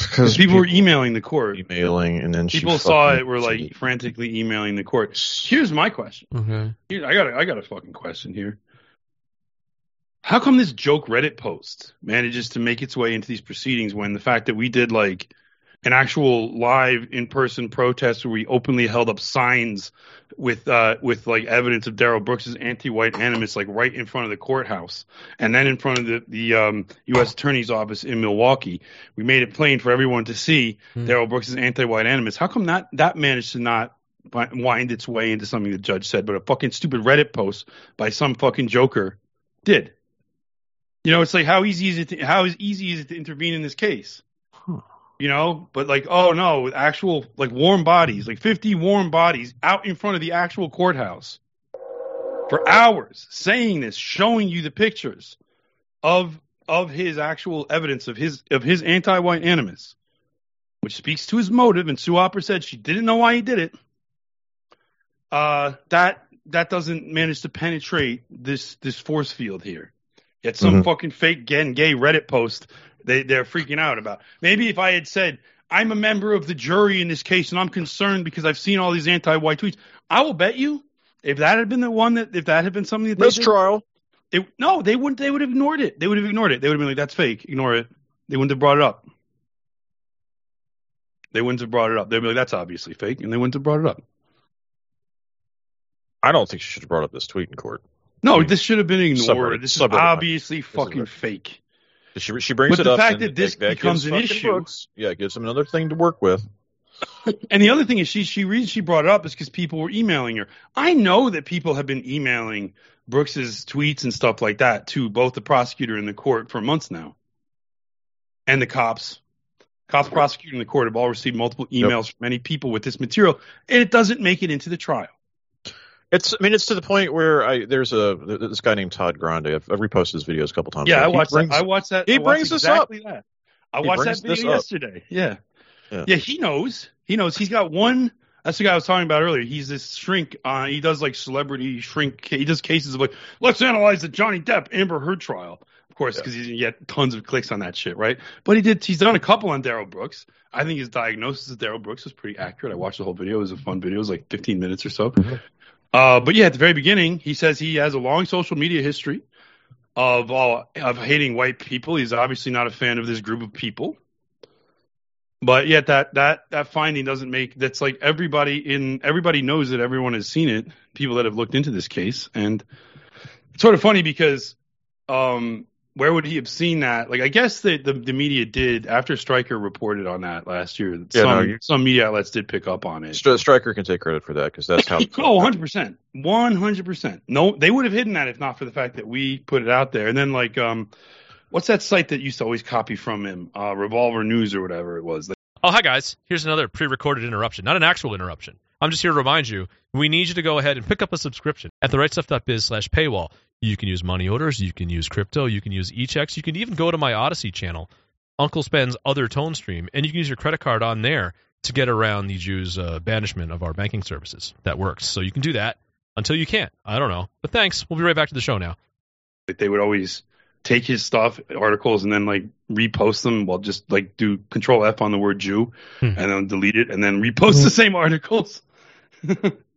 Because people were emailing the court. Emailing, and then she people saw it were like frantically emailing the court. Here's my question. Okay. Here, I got a, I got a fucking question here. How come this joke Reddit post manages to make its way into these proceedings when the fact that we did like an actual live in person protest where we openly held up signs with uh with like evidence of Darrell Brooks's anti-white animus like right in front of the courthouse and then in front of the the um US attorney's office in Milwaukee. We made it plain for everyone to see Darrell Brooks's anti-white animus. How come that that managed to not wind its way into something the judge said but a fucking stupid Reddit post by some fucking joker did? You know it's like how easy is it to, how is easy is it to intervene in this case you know but like oh no with actual like warm bodies like 50 warm bodies out in front of the actual courthouse for hours saying this showing you the pictures of of his actual evidence of his of his anti-white animus which speaks to his motive. And Sue Opper said she didn't know why he did it. Uh that that doesn't manage to penetrate this this force field here. Yet some Mhm. fucking fake and gay reddit post they they're freaking out about. Maybe if I had said I'm a member of the jury in this case and I'm concerned because I've seen all these anti-white tweets, I will bet you if that had been the one that if that had been something that they did, it, no, they wouldn't. They would have ignored it. They would have ignored it. They would have been like, "That's fake. Ignore it." They wouldn't have brought it up. They wouldn't have brought it up. They'd be like, "That's obviously fake," and they wouldn't have brought it up. I don't think she should have brought up this tweet in court. No, this should have been ignored. Subreddit- This is obviously This fucking fake. She, she brings But it the up. The fact that this that becomes an issue- Brooks- yeah, it gives him another thing to work with. [LAUGHS] And the other thing is, she she reason she brought it up is because people were emailing her. I know that people have been emailing Brooks's tweets and stuff like that to both the prosecutor and the court for months now, and the cops. Cops, prosecutor, and the court have all received multiple emails from many people with this material, and it doesn't make it into the trial. It's. I mean, it's to the point where I there's a this guy named Todd Grande. I've, I've reposted his videos a couple times. Yeah, I watched brings- that. I watched that. He watched brings this up. exactly That. I He watched that video yesterday. Yeah. Yeah. yeah, He knows. He knows. He's got one. That's the guy I was talking about earlier. He's this shrink. Uh, he does like celebrity shrink. He does cases of like, let's analyze the Johnny Depp Amber Heard trial. Of course, because he's gonna get tons of clicks on that shit, right? But he did. He's done a couple on Darrell Brooks. I think his diagnosis of Darrell Brooks was pretty accurate. I watched the whole video. It was a fun video. It was like 15 minutes or so. Mm-hmm. Uh, but yeah, at the very beginning, he says he has a long social media history of uh, of hating white people. He's obviously not a fan of this group of people. But yet that that that finding doesn't make that's like everybody in everybody knows that everyone has seen it. People that have looked into this case, and it's sort of funny because um, where would he have seen that? Like I guess that the the media did after Stryker reported on that last year. Yeah, some no, you- some media outlets did pick up on it. Stri- Stryker can take credit for that because that's how. [LAUGHS] Oh, 100%. 100%. No, they would have hidden that if not for the fact that we put it out there. And then, like, um, what's that site that used to always copy from him? Uh, Revolver News or whatever it was. Oh, hi guys. Here's another pre-recorded interruption, not an actual interruption. I'm just here to remind you, we need you to go ahead and pick up a subscription at therightstuff.biz slash paywall. You can use money orders, you can use crypto, you can use e-checks, you can even go to my Odysee channel, Uncle Spen's other tone stream, and you can use your credit card on there to get around the Jews' uh, banishment of our banking services. That works. So you can do that. until you can't. I don't know. But thanks. We'll be right back to the show now. They would always take his stuff, articles, and then like repost them. Well, just like do Control F on the word Jew, Hmm. and then delete it, and then repost the same articles. [LAUGHS]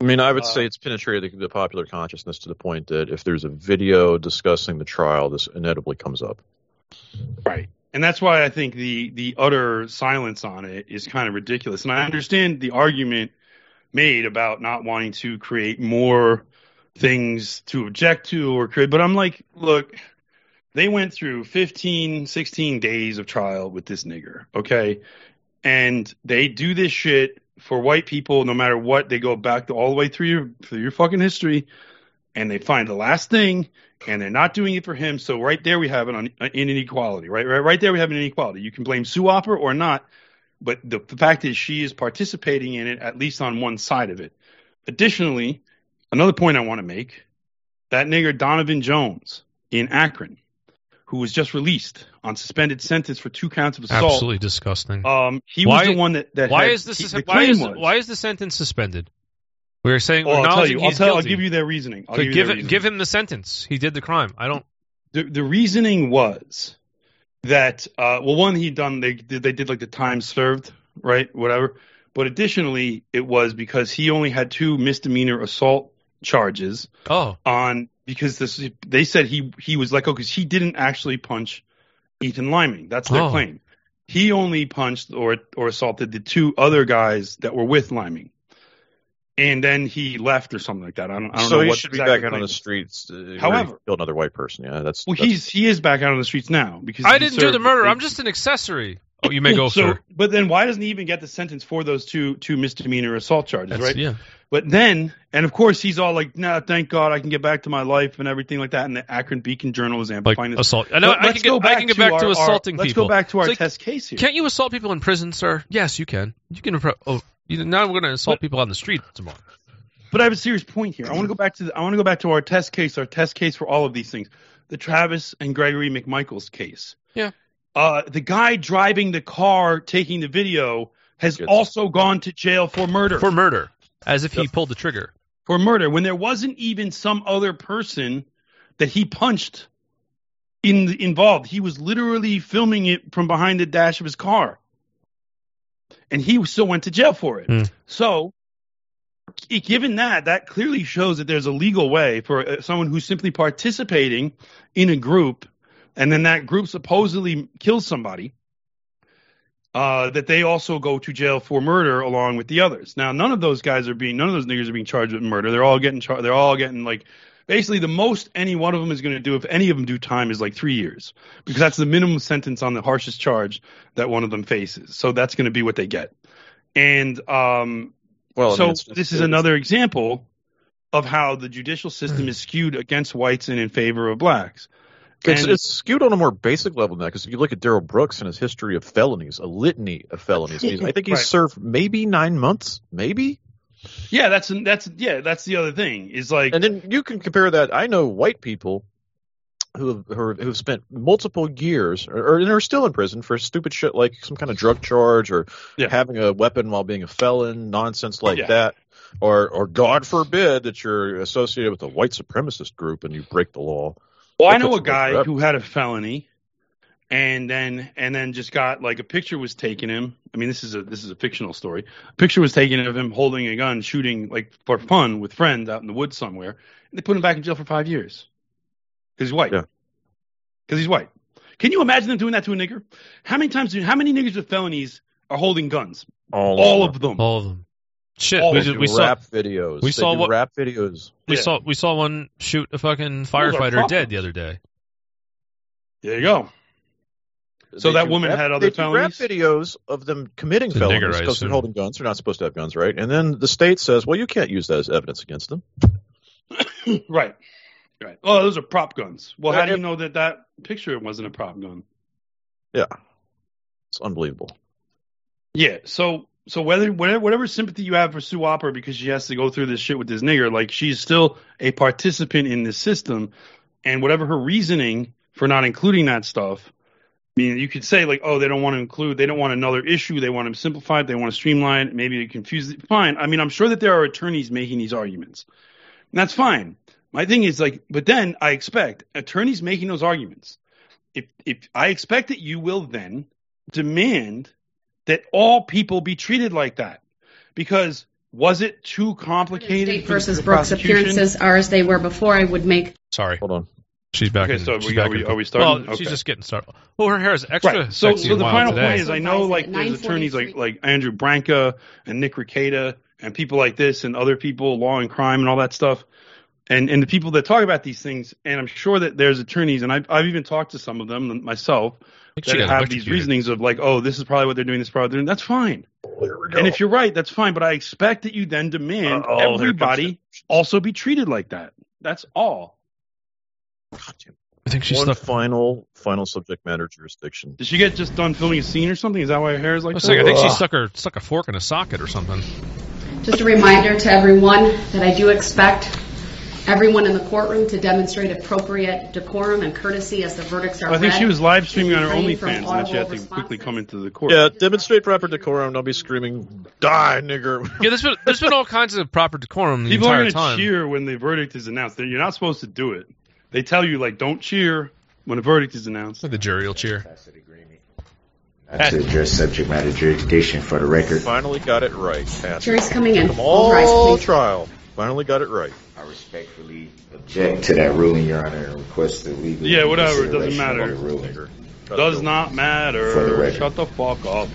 I mean, I would Uh, say it's penetrated the, the popular consciousness to the point that if there's a video discussing the trial, this inevitably comes up. Right. And that's why I think the the utter silence on it is kind of ridiculous. And I understand the argument made about not wanting to create more things to object to or create, but I'm like, look, they went through 15, 16 days of trial with this nigger, okay? And they do this shit for white people no matter what. They go back to all the way through your through your fucking history and they find the last thing and they're not doing it for him. So right there we have an inequality, right? Right, right there we have an inequality. You can blame Sue Opper or not, but the, the fact is she is participating in it at least on one side of it. Additionally, another point I want to make: that nigger Donovan Jones in Akron, who was just released on suspended sentence for two counts of assault. Absolutely disgusting. Um, he Why- was the one that, that why had- is this? he- the why is why is the sentence suspended? We were saying Well, I'll tell you. I'll tell. I'll give you their reasoning. I'll So give, you give reasoning. give him the sentence. He did the crime. I don't. the the reasoning was that uh, well, one he done they did they did like the time served right whatever, but additionally it was because he only had two misdemeanor assault charges Oh, on because this they said he he was let go because he didn't actually punch Ethan Liming. That's their Oh. claim. He only punched or or assaulted the two other guys that were with Liming. And then he left or something like that. I don't, I don't so know he what should be exactly back out on the streets. Uh, However- killed another white person. Yeah, that's Well, that's- he's he is back out on the streets now because I didn't do the murder. they- I'm just an accessory. Oh, you may go, so, sir. But then why doesn't he even get the sentence for those two two misdemeanor assault charges, That's- right? Yeah. But then, and of course, he's all like, "Nah, thank God, I can get back to my life and everything like that." And the Akron Beacon Journal is Like amplifying this. assault. I know. I let's can go get. I back can get back to our- our- assaulting Let's people. go back to our like, test case here. Can't you assault people in prison, sir? Yes, you can. You can. Oh, you, now we're going to assault people on the street tomorrow. But I have a serious point here. I want to go back to the, I want to go back to our test case, our test case for all of these things. The Travis and Gregory McMichaels case. Yeah. Uh, the guy driving the car taking the video has Good. also gone to jail for murder. For murder, as if he pulled the trigger. for murder when there wasn't even some other person that he punched in involved. He was literally filming it from behind the dash of his car, and he still went to jail for it. Hmm. So, given that, that clearly shows that there's a legal way for uh, someone who's simply participating in a group, and then that group supposedly kills somebody. Uh, that they also go to jail for murder along with the others. Now, none of those guys are being, none of those niggers are being charged with murder. They're all getting, charged. they're all getting like, basically the most any one of them is going to do, if any of them do time, is like three years because that's the minimum sentence on the harshest charge that one of them faces. So that's going to be what they get. And um, well. I mean, so this is another example of how the judicial system is skewed against whites and in favor of blacks. It's, And- it's skewed on a more basic level now because if you look at Darrell Brooks and his history of felonies, a litany of felonies. I think [LAUGHS] he's Right. served maybe nine months, maybe. Yeah, that's that's yeah, that's the other thing. Is like And then you can compare that. I know white people who have, who have- who have spent multiple years or, or and are still in prison for stupid shit like some kind of drug charge or Yeah. having a weapon while being a felon, nonsense like Yeah. that. Or, or God forbid that you're associated with a white supremacist group and you break the law. Well, I know a guy forever. who had a felony, and then and then just got like a picture was taken him. I mean, this is a this is a fictional story. A picture was taken of him holding a gun, shooting like for fun with friends out in the woods somewhere. And they put him back in jail for five years because he's white. Yeah. Because he's white. Can you imagine them doing that to a nigger? How many times? Do, how many niggers with felonies are holding guns? All, All of them. All of them. Shit. All we, of just, we saw. rap videos. we They saw do what- rap videos. We Yeah. saw. We saw one shoot a fucking firefighter dead the other day. There you go. So They that woman rap- had other they do rap videos of them committing It's felonies because they're holding guns. They're not supposed to have guns, right? And then the state says, "Well, you can't use that as evidence against them." [COUGHS] Right. Right. Oh, those are prop guns. Well, how do you know that that picture wasn't a prop gun? Yeah, it's unbelievable. Yeah. So so whether whatever whatever sympathy you have for Sue Opper because she has to go through this shit with this nigger, like she's still a participant in this system, and whatever her reasoning for not including that stuff. I mean, you could say like, oh, they don't want to include, they don't want another issue, they want to simplify they want to streamline, maybe it. Fine. I mean, I'm sure that there are attorneys making these arguments, And that's fine. My thing is like, but then I expect attorneys making those arguments. If if I expect that you will then demand that all people be treated like that, because was it too complicated? State for versus Brooks prosecution? appearances are as they were before. I would make Sorry. Hold on. She's back. Okay, in, so she's we- back are we, are, we starting? Well, she's just getting started. Well, her hair is extra Right. So, sexy so the final today. point is, I know like there's attorneys like like Andrew Branca and Nick Rekieta and people like this and other people, law and crime and all that stuff, and and the people that talk about these things. And I'm sure that there's attorneys, and I've I've even talked to some of them myself think she that got have these reasonings of like, oh, this is probably what they're doing. This is probably what they're doing. That's fine. And if you're right, that's fine. But I expect that you then demand Uh-oh, everybody also be treated like that. That's all. I think she's One stuck. final, final subject matter jurisdiction. Did she get just done filming a scene or something? Is that why her hair is like I, was that? I think she stuck her stuck a fork in a socket or something. Just a reminder to everyone that I do expect everyone in the courtroom to demonstrate appropriate decorum and courtesy as the verdicts are I think read. she was live streaming on her Refrain from OnlyFans, and then she had to audible quickly come into the court. Yeah, demonstrate proper decorum. Don't be screaming, "Die, nigger!" Yeah, there's been there's been all kinds of proper decorum the People are entire going to cheer when the verdict is announced. You're not supposed to do it. They tell you like, don't cheer when a verdict is announced. The jury will cheer. Not to address subject matter jurisdiction for the record. Finally got it right. Pass. Jury's coming in. Come All rise, please. trial. Finally got it right. I respectfully object to that ruling, Your Honor, and request the legal Yeah, whatever. It doesn't matter. of the ruling. Does not matter. Shut the fuck up.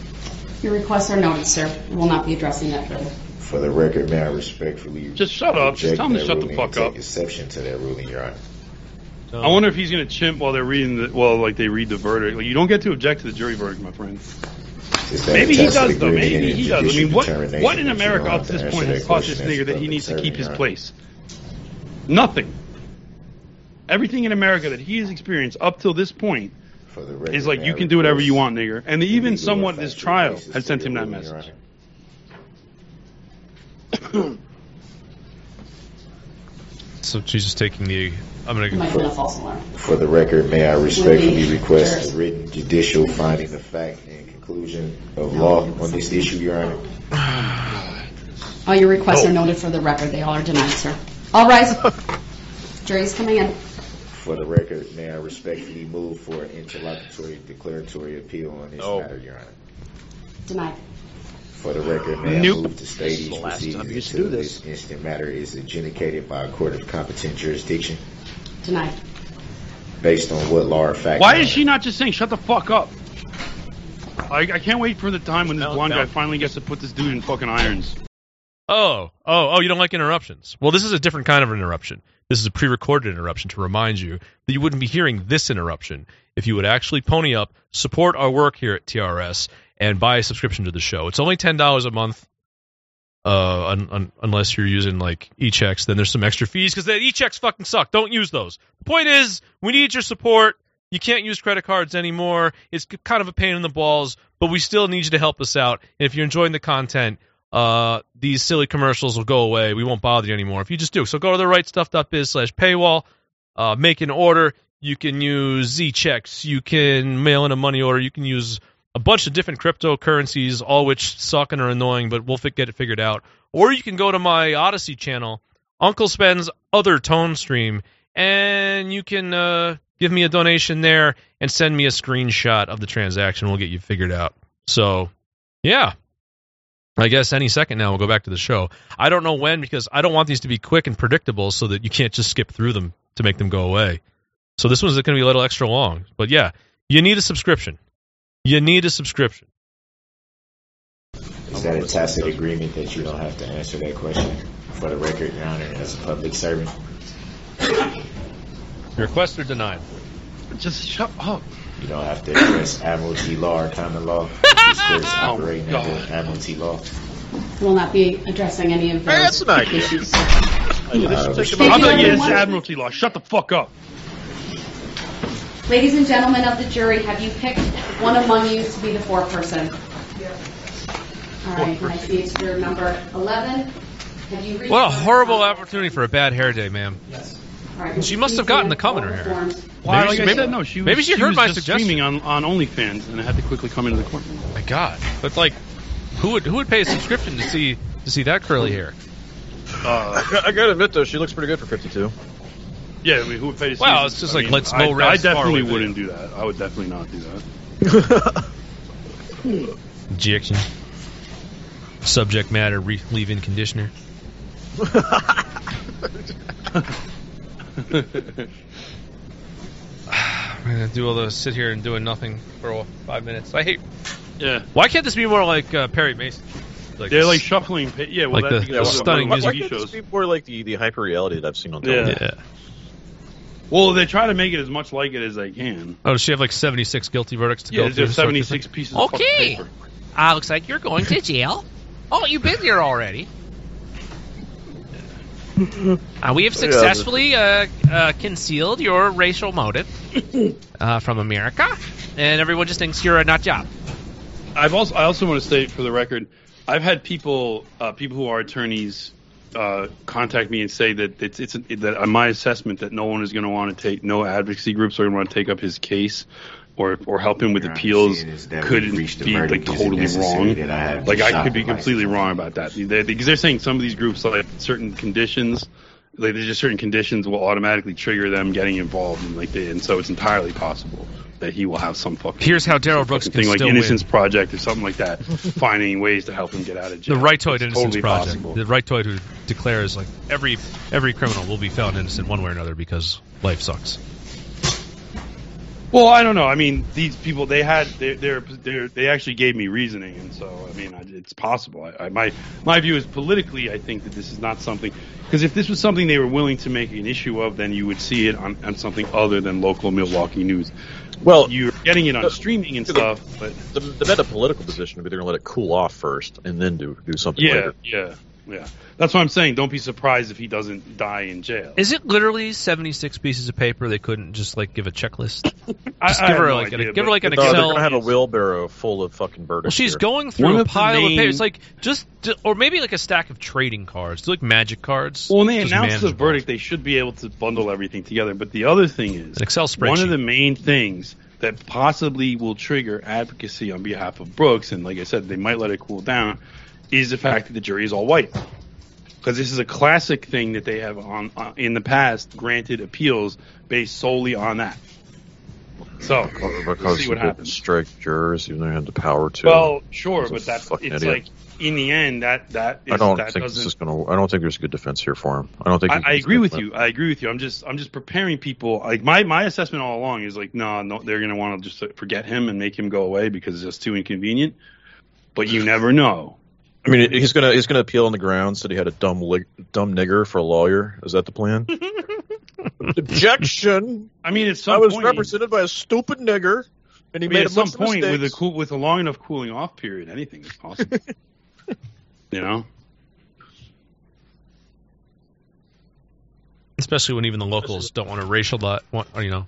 Your requests are noted, sir. We will not be addressing that further. For the record, may I respectfully Just shut up. Just object tell him to that shut the ruling fuck and take up. exception to that ruling, Your Honor. I wonder if he's going to chimp while they're reading the well, like they read the verdict. Like you don't get to object to the jury verdict, my friend. Maybe he does though. Maybe he does. I mean, what what in America up to to this point has caused this question as nigger that he needs to keep his Your Honor? place? Nothing. Everything in America that he has experienced up till this point For the is like you can do whatever you want, nigger. And even legal somewhat and this trial basis has sent him that message. [COUGHS] So she's just taking the. I'm gonna. might have been a false alarm. For the record, may I respectfully request a written judicial finding of fact and conclusion of law on this issue, Your Honor. All your requests Oh. are noted for the record. They all are denied, sir. All rise. Jury's coming in. For the record, may I respectfully move for an interlocutory declaratory appeal on this No. matter, Your Honor. Denied. For the record, may Nope. I move to stay these the last time proceedings you until this this. instant matter is adjudicated by a court of competent jurisdiction Denied. based on what law or fact. Why Your is she not just saying shut the fuck up? I, I can't wait for the time when this No, blonde no. guy finally gets to put this dude in fucking irons. Oh, oh, oh! You don't like interruptions? Well, this is a different kind of interruption. This is a pre-recorded interruption to remind you that you wouldn't be hearing this interruption if you would actually pony up, support our work here at TRS, and buy a subscription to the show. It's only ten dollars a month. Uh, un, un, unless you're using like e-checks, then there's some extra fees because the e-checks fucking suck. Don't use those. The point is, we need your support. You can't use credit cards anymore. It's kind of a pain in the balls, but we still need you to help us out. And if you're enjoying the content, uh, these silly commercials will go away. We won't bother you anymore if you just do. So go to the rightstuff.biz slash paywall, uh, make an order. You can use e-checks. You can mail in a money order. You can use a bunch of different cryptocurrencies, all which suck and are annoying, but we'll get it figured out. Or you can go to my Odysee channel, Uncle Spen's other tone stream, and you can uh, give me a donation there and send me a screenshot of the transaction. We'll get you figured out. So, yeah. I guess any second now we'll go back to the show. I don't know when because I don't want these to be quick and predictable so that you can't just skip through them to make them go away. So this one's going to be a little extra long. But yeah, you need a subscription. You need a subscription. Is that a tacit agreement that you don't have to answer that question? For the record, Your Honor, as a public servant. Your requests are denied. Just shut up. You don't have to address admiralty law or common law. This court is operating God. under admiralty law. Will not be addressing any of those Hey, that's an idea. issues. Hey, this should take Thank about I'm you, not, yeah, it's. Admiralty law. Shut the fuck up. Ladies and gentlemen of the jury, have you picked one among you to be the foreperson? All right, and I see it's your number 11. Have you reached What a horrible opportunity for a bad hair day, ma'am. All right, She must have gotten the stand cum in hair. Why, Maybe like she- I maybe- said, no, she was, maybe she heard was my just suggestion. streaming on, on OnlyFans and I had to quickly come into the court. My God, but like, who would who would pay a subscription to see to see that curly hair? Uh, I gotta admit though, she looks pretty good for 52. yeah, I mean, who would pay to see Well, this? it's just I like, mean, let's I, low I definitely wouldn't do that. I would definitely not do that. [LAUGHS] Injection. Subject matter re- leave-in conditioner. [LAUGHS] I'm gonna do all those sit here and doing nothing for five minutes. I hate. Yeah. Why can't this be more like uh, Perry Mason? Like They're like shuffling. Pa- yeah, well, Like that's the- because the of stunning the Why, why can't this shows. be more like the, the hyper reality that I've seen on television? Yeah. Well, they try to make it as much like it as they can. Oh, does she have like 76 guilty verdicts to Yeah, go through? there's 76 pieces of fucking Okay. paper. Uh, looks like you're going to jail. Oh, you've been there already. [LAUGHS] Uh, we have successfully uh, uh, concealed your racial motive [LAUGHS] uh, from America, and everyone just thinks you're a nut job. I've also I also want to state for the record, I've had people uh, people who are attorneys uh, contact me and say that it's it's that on my assessment that no one is going to want to take no advocacy groups are going to want to take up his case or or help him with appeals saying is that could we've reached a be like verdict. Is it totally wrong. I Like I could be the license? completely wrong about that They- because they're saying some of these groups like certain conditions. Like there's just certain conditions will automatically trigger them getting involved, and like they, and so it's entirely possible that he will have some fucking Here's how Darrell Brooks fucking can thing like still Innocence win. Project or something like that, [LAUGHS] finding ways to help him get out of jail. The. Rightoid It's Innocence totally Project. possible. The Rightoid who declares like every every criminal will be found innocent one way or another because life sucks. Well, I don't know. I mean, these people they had they they're, they're, they actually gave me reasoning, and so I mean, I, it's possible. I, I, my my view is politically, I think that this is not something because if this was something they were willing to make an issue of, then you would see it on, on something other than local Milwaukee news. Well, you're getting it on the- streaming and the- stuff, but The, the meta political position would be they're going to let it cool off first and then do do something yeah, later. yeah, yeah. That's what I'm saying. Don't be surprised if he doesn't die in jail. Is it literally 76 pieces of paper? They couldn't just like give a checklist. [LAUGHS] I- Just I give have her no like idea, an, give her like an No, they're Excel. going to have a wheelbarrow full of fucking verdicts. Well, she's here. going through One a of the pile of papers, like just, or maybe like a stack of trading cards, like magic cards. Well, when they announce the verdict, they should be able to bundle everything together. But the other thing is, An Excel spreadsheet. one of the main things that possibly will trigger advocacy on behalf of Brooks, and like I said, they might let it cool down, is the fact that the jury is all white. Because this is a classic thing that they have on uh, in the past granted appeals based solely on that. So we'll because see what happens. strike jurors, even though they had the power to. Well, sure, but that's it's idiot. like in the end that that is I don't that think doesn't this is going to. I don't think there's a good defense here for him. I don't think. I, I agree with you. I agree with you. I'm just I'm just preparing people. Like my my assessment all along is like no, no, they're gonna want to just forget him and make him go away because it's just too inconvenient. But you never know. I mean, he's gonna he's gonna appeal on the grounds that he had a dumb lig- dumb nigger for a lawyer. Is that the plan? [LAUGHS] Objection! I mean, at some I was point, represented by a stupid nigger, and he I mean, made at a some bunch of point with a cool with a long enough cooling off period, anything is possible. [LAUGHS] you know. especially when even the locals don't want to racial that. Want, you know,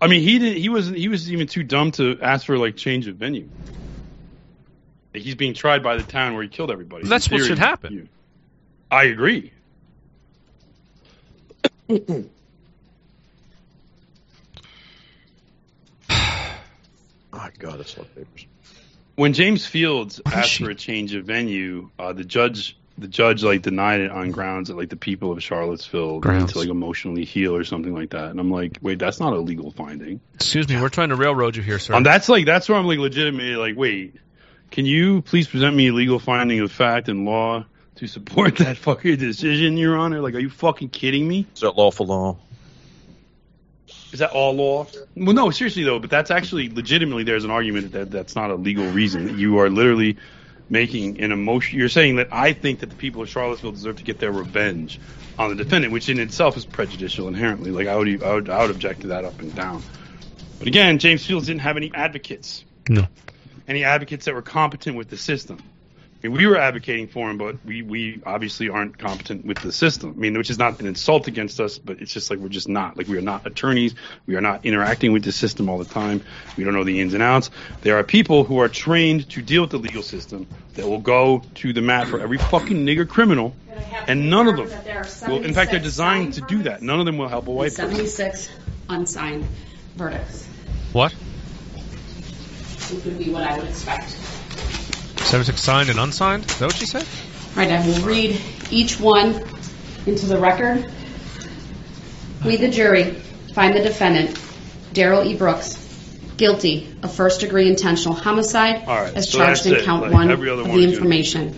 I mean, he did. He was he was even too dumb to ask for like change of venue. Like, He's being tried by the town where he killed everybody. In That's what should happen. you- I agree. Oh God, it's lot of papers. when James Fields asked shit. for a change of venue, uh, the judge the judge like denied it on grounds that like the people of Charlottesville need Grounds. to like emotionally heal or something like that. And I'm like, wait, that's not a legal finding. excuse me, we're trying to railroad you here, sir. And that's like that's where I'm like legitimately like, wait, can you please present me a legal finding of fact and law to support [LAUGHS] that fucking decision, Your Honor? Like, are you fucking kidding me? Is that lawful law? Is that all law? Well, no, seriously though, but that's actually legitimately there's an argument that that's not a legal reason. You are literally making an emotion. You're saying that I think that the people of Charlottesville deserve to get their revenge on the defendant, which in itself is prejudicial inherently. Like I would, I would, I would object to that up and down. But again, James Fields didn't have any advocates. No. Any advocates that were competent with the system. I mean, we were advocating for him, but we, we obviously aren't competent with the system. I mean, which is not an insult against us, but it's just like we're just not. Like we are not attorneys. We are not interacting with the system all the time. We don't know the ins and outs. There are people who are trained to deal with the legal system that will go to the mat for every fucking nigger criminal, and none of them will. In fact, they're designed to do that. None of them will help a white person. 76 unsigned verdicts. What? Which would be what I would expect. 76 signed and unsigned? Is that what she said? right, I will read each one into the record. We, the jury, find the defendant, Darrell E. Brooks, guilty of first-degree intentional homicide All right, as so charged that's in it, count like one of every other the one is gonna- information.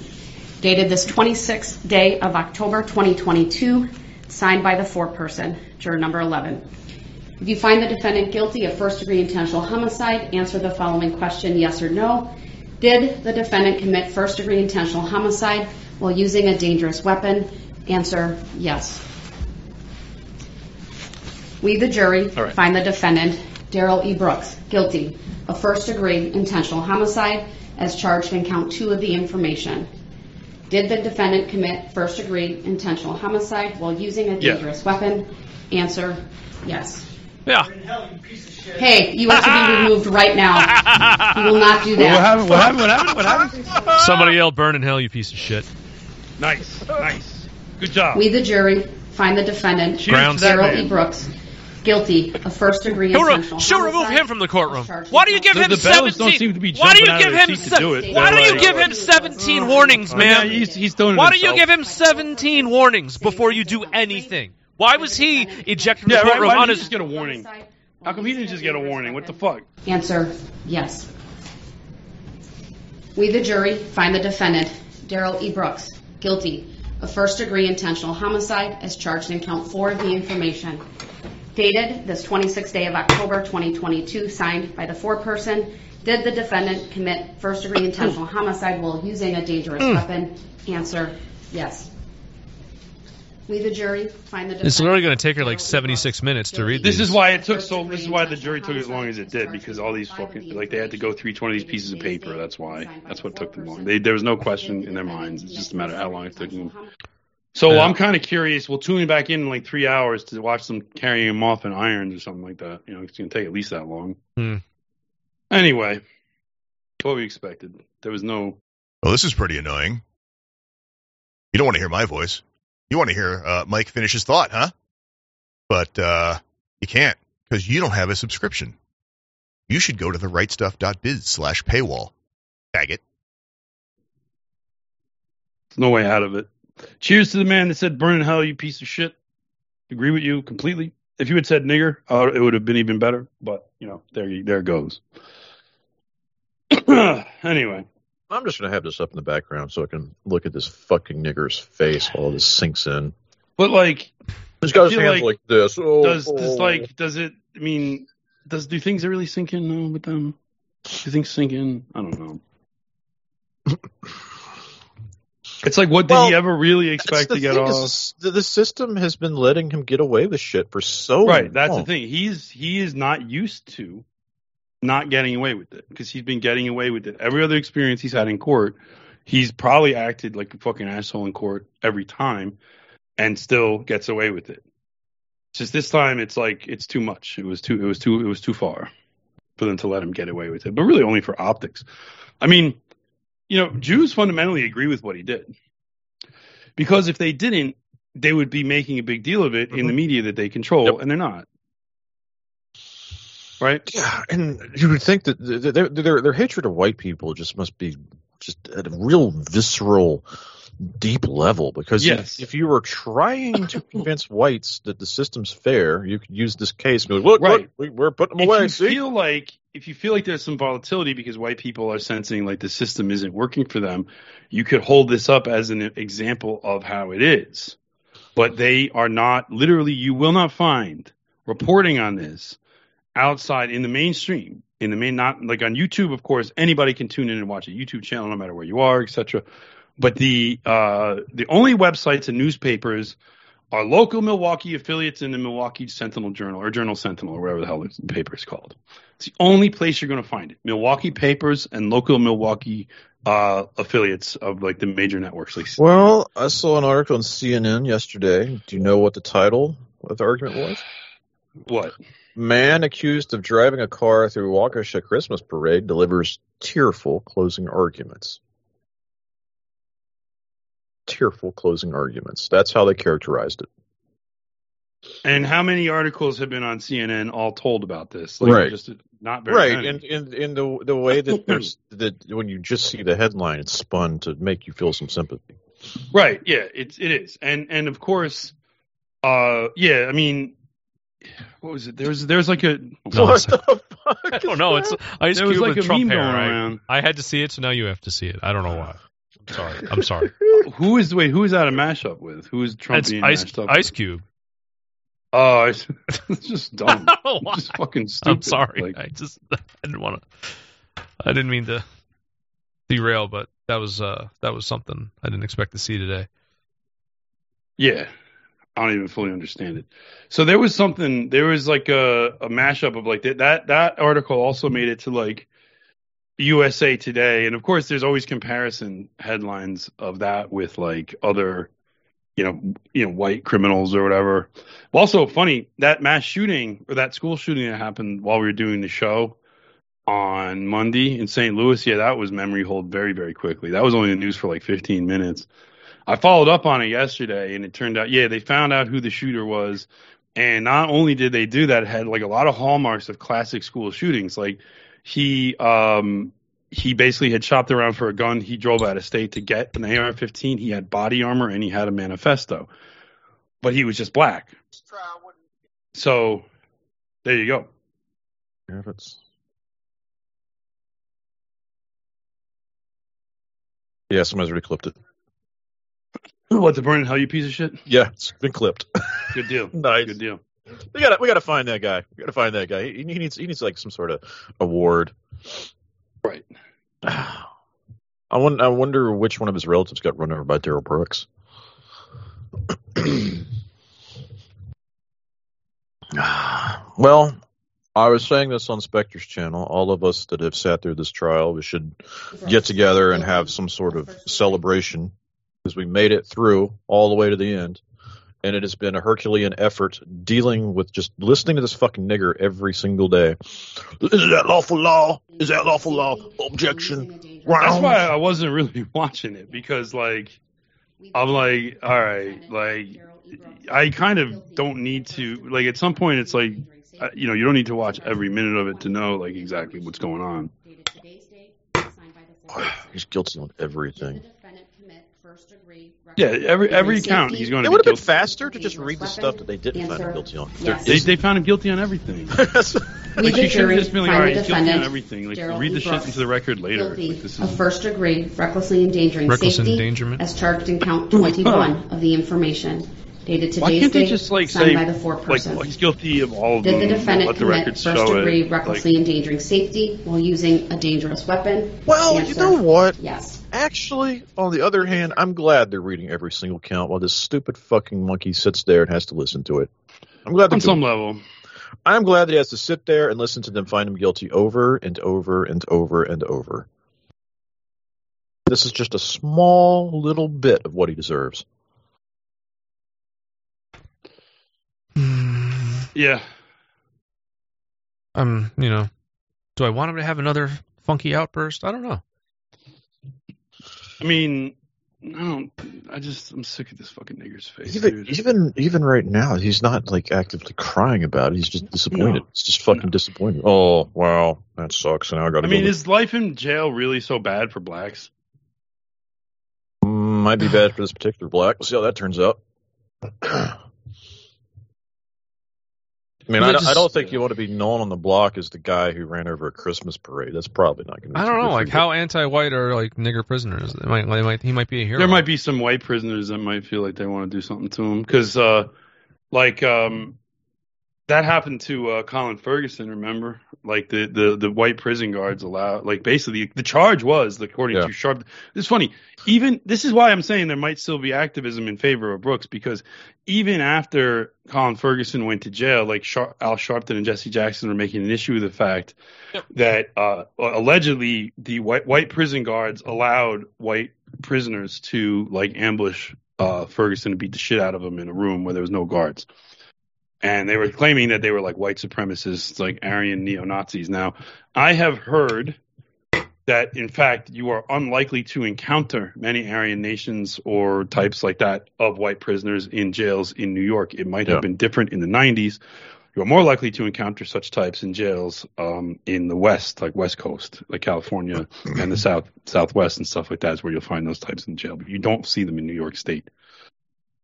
Dated this 26th day of October 2022, signed by the foreperson, juror number 11. If you find the defendant guilty of first-degree intentional homicide, answer the following question, yes or no. Did the defendant commit first-degree intentional homicide while using a dangerous weapon? Answer, yes. We, the jury, find the defendant, Darrell E. Brooks, guilty of first-degree intentional homicide as charged in count two of the information. Did the defendant commit first-degree intentional homicide while using a dangerous weapon? Answer, yes. Yeah. Hey, you have to be [LAUGHS] removed right now. You will not do What that. happened? What happened? What happened? What happened? Somebody yell, burn in hell, you piece of shit. Nice, nice. Good job. We, the jury, find the defendant, Cheers Grounds. to Darrell. E. Brooks, guilty of first-degree She'll, re- intentional she'll remove him from the courtroom. charged Why do you count give him the fellas 17? don't seem to be why do you jumping give out of him their seat to do it. Why do They're you like- give him 17 warnings, oh, Yeah, man? he's, he's doing it Why do you himself. give him 17 warnings before you do anything? Why was he ejected from Yeah, the right. courtroom Why didn't he just get a warning? How come he didn't just get a warning? What the fuck? Answer, yes. We, the jury, find the defendant, Darrell E. Brooks, guilty of first-degree intentional homicide as charged in count four of the information. Dated this 26th day of October 2022, signed by the foreperson. Did the defendant commit first-degree intentional homicide while using a dangerous Mm. weapon? Answer, yes. We, the jury, find the defendant. It's literally going to take her like 76 minutes to read This these. is why it took so. This is why the jury took as long as it did because all these fucking like they had to go through each one of these pieces of paper. That's why. That's what took them long. They, there was no question in their minds. It's just a matter of how long it took them. So Yeah. I'm kind of curious. We'll tune back in in like three hours to watch them carrying him off in irons or something like that. You know, it's gonna take at least that long. Hmm. Anyway, what we expected. There was no. Well, this is pretty annoying. You don't want to hear my voice. You want to hear uh, Mike finish his thought, huh? But uh, you can't because you don't have a subscription. You should go to the therightstuff.biz slash paywall. Tag it. No way out of it. Cheers to the man that said "burn in hell, you piece of shit." Agree with you completely. If you had said nigger, uh, it would have been even better. But you know, there there goes. [CLEARS THROAT] anyway, I'm just going to have this up in the background so I can look at this fucking nigger's face while this sinks in. but like, He's got his hands like- like, this. Oh, does oh. does like does it? I mean, does do things really sink in though with them? Do things sink in? I don't know. [LAUGHS] It's like, what did he ever really expect to get off? the, the system has been letting him get away with shit for so long. right that's the thing he's he is not used to not getting away with it because he's been getting away with it. Every other experience he's had in court he's probably acted like a fucking asshole in court every time and still gets away with it. Just this time it's like it's too much. It was too it was too it was too far for them to let him get away with it but really only for optics. I mean you know jews fundamentally agree with what he did because if they didn't they would be making a big deal of it in the mm-hmm. media that they control, and they're not. Right? Yeah, and you would think that th- th- their, their their hatred of white people just must be just at a real visceral, deep level. Because if- Yes. if, you were trying to [LAUGHS] convince whites that the system's fair, you could use this case and go, "Look, Right. look, we, we're putting them If away." you See, feel like if you feel like there's some volatility because white people are sensing like the system isn't working for them, you could hold this up as an example of how it is. But they are not literally you will not find reporting on this outside in the mainstream in the main not like on YouTube of course anybody can tune in and watch a YouTube channel no matter where you are etc but the uh the only websites and newspapers are local Milwaukee affiliates in the Milwaukee Sentinel Journal or Journal Sentinel or whatever the hell the paper is called it's the only place you're going to find it Milwaukee papers and local Milwaukee uh affiliates of like the major networks like well, I saw an article on CNN yesterday. Do you know what the title of the argument was? What Man accused of driving a car through Waukesha Christmas parade delivers tearful closing arguments. Tearful closing arguments. That's how they characterized it. and how many articles have been on CNN all told about this like Right. just not very Right, many. and in, in the the way that [CLEARS THROAT] there's that when you just see the headline, it's spun to make you feel some sympathy. Right. Yeah. It's it is, and and of course, uh, yeah. I mean, what was it? There was there's like a [LAUGHS] What the fuck? I don't know. It's Ice There was Cube like with a Trump meme hair. going I, around. I had to see it, so now you have to see it. I don't know why. I'm sorry. I'm sorry. [LAUGHS] who is wait who is that a mashup with? Who is Trump It's being Ice mashed up? Ice with? Cube. Oh, it's, [LAUGHS] it's just dumb. I don't why. It's just fucking stupid. I'm sorry. Like, I just I didn't want to. I didn't mean to derail, but that was uh that was something I didn't expect to see today. Yeah, I don't even fully understand it. So there was something. There was like a a mashup of like that. That that article also made it to like USA Today, and of course, there's always comparison headlines of that with like other, you know, you know, white criminals or whatever. Also, funny that mass shooting or that school shooting that happened while we were doing the show on Monday in St. Louis. Yeah, that was memory hold very very quickly. That was only the news for like 15 minutes. I followed up on it yesterday, and it turned out, yeah, they found out who the shooter was, and not only did they do that, it had like a lot of hallmarks of classic school shootings. Like he, um, he basically had shopped around for a gun. He drove out of state to get an AR-15. He had body armor and he had a manifesto, but he was just black. So there you go. Yeah, that's. Yeah, somebody's it. What the burn in hell, you piece of shit? Yeah, it's been clipped. [LAUGHS] Good deal. [LAUGHS] nice. Good deal. We gotta we gotta find that guy. We gotta find that guy. He, he needs he needs like some sort of award. Right. [SIGHS] I wonder, I wonder which one of his relatives got run over by Darrell Brooks. [CLEARS THROAT] well, I was saying this on Spectre's channel. All of us that have sat through this trial, we should get together and have some sort of celebration because we made it through all the way to the end. And it has been a Herculean effort dealing with just listening to this fucking nigger every single day. Is that lawful law? Is that lawful law? Objection. That's why I wasn't really [LAUGHS] watching it because like I'm like, all right, like I kind of don't need to like at some point it's like uh, you know you don't need to watch every minute of it to know like exactly what's going on. [SIGHS] He's guilty on everything. Yeah, every every count he's going to. It would have been faster to just read the stuff that they didn't find him guilty on. There They, they found him guilty on everything. [LAUGHS] We, like the she should have just been like, find all the right, he's guilty on defendant, everything. Like Gerald read the shit into the record later. guilty Like, this of is first degree recklessly endangering Reckless safety endangerment? as charged in count 21 of the information dated why today's can't they date, just like signed say by the like foreperson. well, he's guilty of all of Did the defendant let the commit first degree it. recklessly endangering safety while using a dangerous weapon? Well, you know what? Yes. Actually, on the other hand, I'm glad they're reading every single count while this stupid fucking monkey sits there and has to listen to it. I'm glad on some doing- level. I'm glad that he has to sit there and listen to them find him guilty over and over and over and over. This is just a small little bit of what he deserves. Yeah. Um, you know, do I want him to have another funky outburst? I don't know. I mean, I don't. I just I'm sick of this fucking nigger's face, Even dude. even even right now, he's not like actively crying about it. He's just disappointed. No. It's just fucking disappointed. Oh wow, that sucks. And now I got to I mean, go. is life in jail really so bad for blacks? Mm, might be bad for this particular black. We'll see how that turns out. [CLEARS THROAT] I mean, I They don't, I don't think you want to be known on the block as the guy who ran over a Christmas parade. That's probably not going to. I don't know. Like, how anti-white are like nigger prisoners? They might, they might, he might be a hero. There might be some white prisoners that might feel like they want to do something to him because, uh, like, um, that happened to uh, Colin Ferguson. Remember, like the, the the white prison guards allowed, like, basically the charge was, according Yeah. to Sharp. It's funny. Even this is why I'm saying there might still be activism in favor of Brooks because even after Colin Ferguson went to jail, like Shar- Al Sharpton and Jesse Jackson were making an issue of the fact that uh, allegedly the white white prison guards allowed white prisoners to like ambush uh, Ferguson and beat the shit out of him in a room where there was no guards. And they were claiming that they were like white supremacists, like Aryan neo Nazis. Now, I have heard that in fact you are unlikely to encounter many Aryan nations or types like that of white prisoners in jails in New York. It might have been different in the 90s, You are more likely to encounter such types in jails um, in the West, like West Coast, like California and the South, Southwest, and stuff like that is where you'll find those types in jail. But you don't see them in New York State.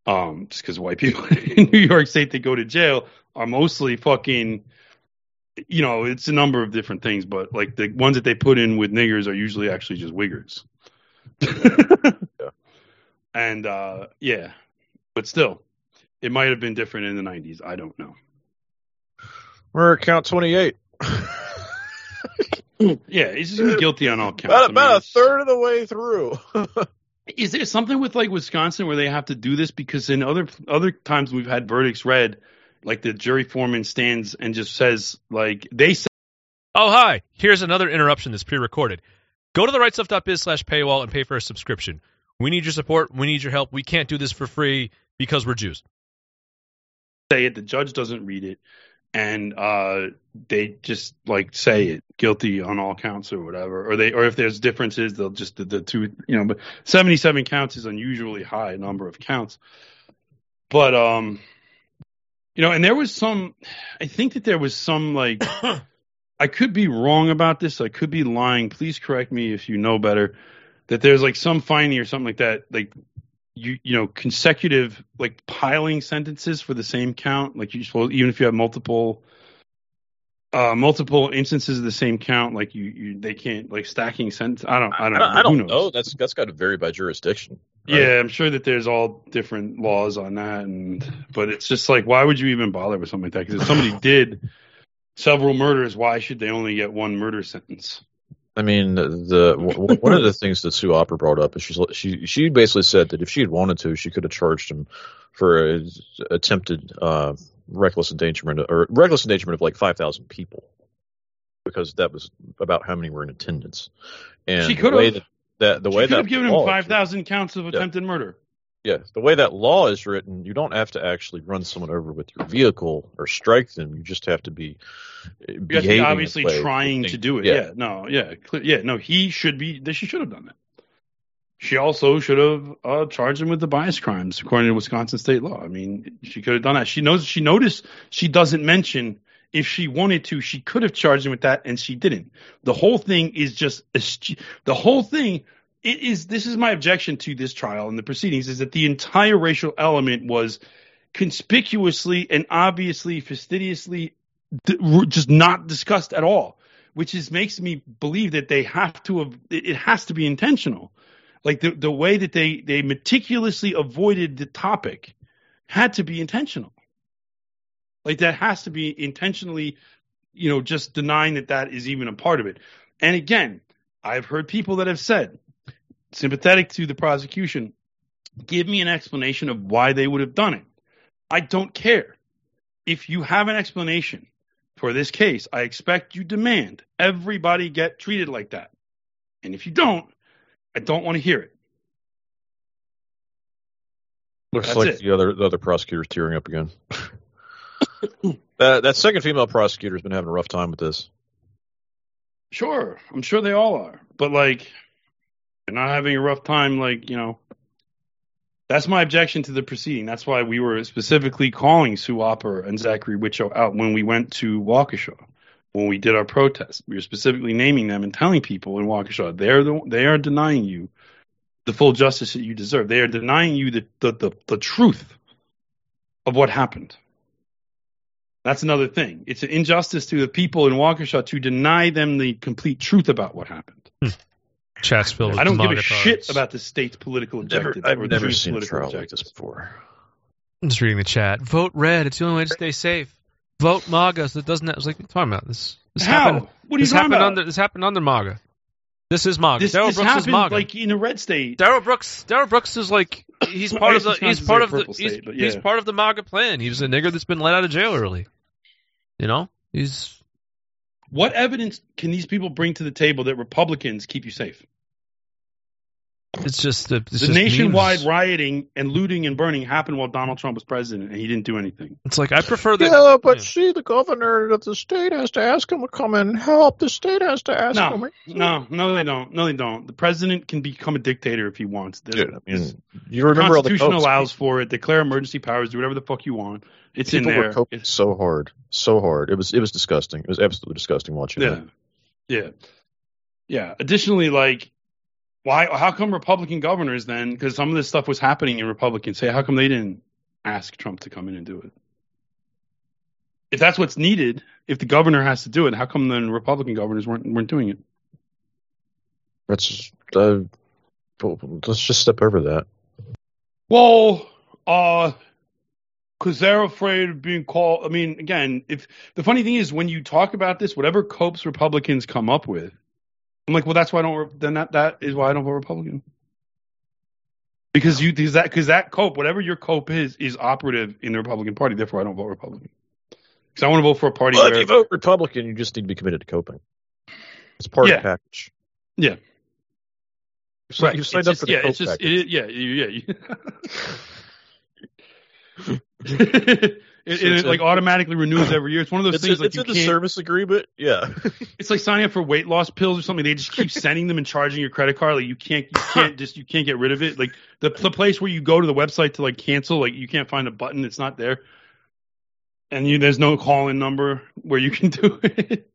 Um, just because white people [LAUGHS] in New York State that go to jail are mostly fucking, you know, it's a number of different things, but like the ones that they put in with niggers are usually actually just wiggers. [LAUGHS] yeah. And uh, yeah, but still, it might have been different in the 90s. I don't know. We're at count 28. [LAUGHS] Yeah, he's just guilty on all counts. About, I mean, about a third of the way through. Is there something with like Wisconsin where they have to do this? Because in other other times we've had verdicts read, like the jury foreman stands and just says like they say. Oh, hi. Here's another interruption that's pre-recorded. Go to the rightstuff.biz slash paywall and pay for a subscription. We need your support. We need your help. We can't do this for free because we're Jews. say it. The judge doesn't read it, and uh, they just like say it guilty on all counts or whatever. Or they, or if there's differences, they'll just the, the two, you know. But 77 counts is unusually high number of counts. But um, you know, and there was some. I think that there was some like. [COUGHS] I could be wrong about this. I could be lying. Please correct me if you know better. That there's like some finding or something like that. Like you you know consecutive like piling sentences for the same count like you supposed even if you have multiple uh multiple instances of the same count like you, you they can't like stacking sentence i don't i don't, I don't, I don't know. That's that's got to vary by jurisdiction. right? yeah i'm sure that there's all different laws on that and but it's just like why would you even bother with something like that because if somebody [LAUGHS] did several murders why should they only get one murder sentence I mean, the one of the things that Sue Opper brought up is she's, she she basically said that if she had wanted to, she could have charged him for a, attempted uh, reckless endangerment or reckless endangerment of like five thousand people, because that was about how many were in attendance. And She could have. that, that the she way could that have given him 5000 counts of attempted murder Yeah, the way that law is written, you don't have to actually run someone over with your vehicle or strike them. You just have to be uh, You have to behaving be obviously trying to do it. Yeah. No. Yeah. Yeah. No. He should be. She should have done that. She also should have uh, charged him with the bias crimes according to Wisconsin state law. I mean, she could have done that. She knows. She noticed. She doesn't mention if she wanted to. She could have charged him with that, and she didn't. The whole thing is just the whole thing. It is. This is my objection to this trial and the proceedings is that the entire racial element was conspicuously and obviously fastidiously just not discussed at all, which is makes me believe that they have to have it it has to be intentional. Like the the way that they they meticulously avoided the topic had to be intentional. Like that has to be intentionally, you know, just denying that that is even a part of it. And again, I've heard people that have said sympathetic to the prosecution, give me an explanation of why they would have done it. I don't care. If you have an explanation for this case, I expect you demand everybody get treated like that. And if you don't, I don't want to hear it. Looks That's like it. the other the other prosecutor's tearing up again. [COUGHS] that that second female prosecutor's been having a rough time with this. Sure, I'm sure they all are. But like they're not having a rough time like, you know. That's my objection to the proceeding. That's why we were specifically calling Sue Opper and Zachary Wittchow out when we went to Waukesha. When we did our protest, we were specifically naming them and telling people in Waukesha they're the, they are denying you the full justice that you deserve. They are denying you the, the, the, the truth of what happened. That's another thing. It's an injustice to the people in Waukesha to deny them the complete truth about what happened. Hmm. Chat's filled with I don't give a MAGA shit about the state's political Never. I've or never seen a trial like this before. I'm just reading the chat. Vote red. It's the only way to stay safe. Vote MAGA. So it doesn't. I was like, what are you talking about this. This How? happened. What are you talking about? under. This happened under MAGA. This is MAGA. This, Darrell this Brooks is MAGA. like in a red state. Darrell Brooks. Darrell Brooks is like he's part of the. He's part of the. purple He's, state, but he's part of the MAGA plan. He's a nigger that's been let out of jail early. You know, he's What evidence can these people bring to the table that Republicans keep you safe? it's just the, it's the just nationwide memes. rioting and looting and burning happened while Donald Trump was president, and he didn't do anything. It's like I prefer that. Yeah, but see, the governor of the state has to ask him to come and help. The state has to ask No, him. no, no, they don't. No, they don't. The president can become a dictator if he wants. There's- Dude, I mean, you remember all the Constitution Kochs allows for it. Declare emergency powers. Do whatever the fuck you want. It's People in there. were coping so hard, so hard. It was it was disgusting. It was absolutely disgusting watching Yeah. that. Yeah. Yeah. Additionally, like, why? How come Republican governors then? Because some of this stuff was happening in Republican. Say, how come they didn't ask Trump to come in and do it? If that's what's needed, if the governor has to do it, how come then Republican governors weren't weren't doing it? That's uh, let's just step over that. Well, uh, because they're afraid of being called. I mean, again, if the funny thing is when you talk about this, whatever copes Republicans come up with, I'm like, well, that's why I don't. Then that that is why I don't vote Republican. Because you because that because that cope, whatever your cope is, is operative in the Republican Party. Therefore, I don't vote Republican. Because I want to vote for a party Well, if you vote Republican, you just need to be committed to coping. It's part Yeah. of the package. yeah. You've Right. you've signed It's up just- for the yeah, cope it's just package. it, yeah, you- yeah. [LAUGHS] [LAUGHS] [LAUGHS] it, it, a- like automatically renews every year. It's one of those It's, things a, like it's you in the service agreement. Yeah. [LAUGHS] It's like signing up for weight loss pills or something. They just keep sending them and charging your credit card. Like you can't, you can't just, you can't get rid of it. Like the the place where you go to the website to like cancel, like you can't find a button. It's not there, and you there's no call in number where you can [LAUGHS] do it.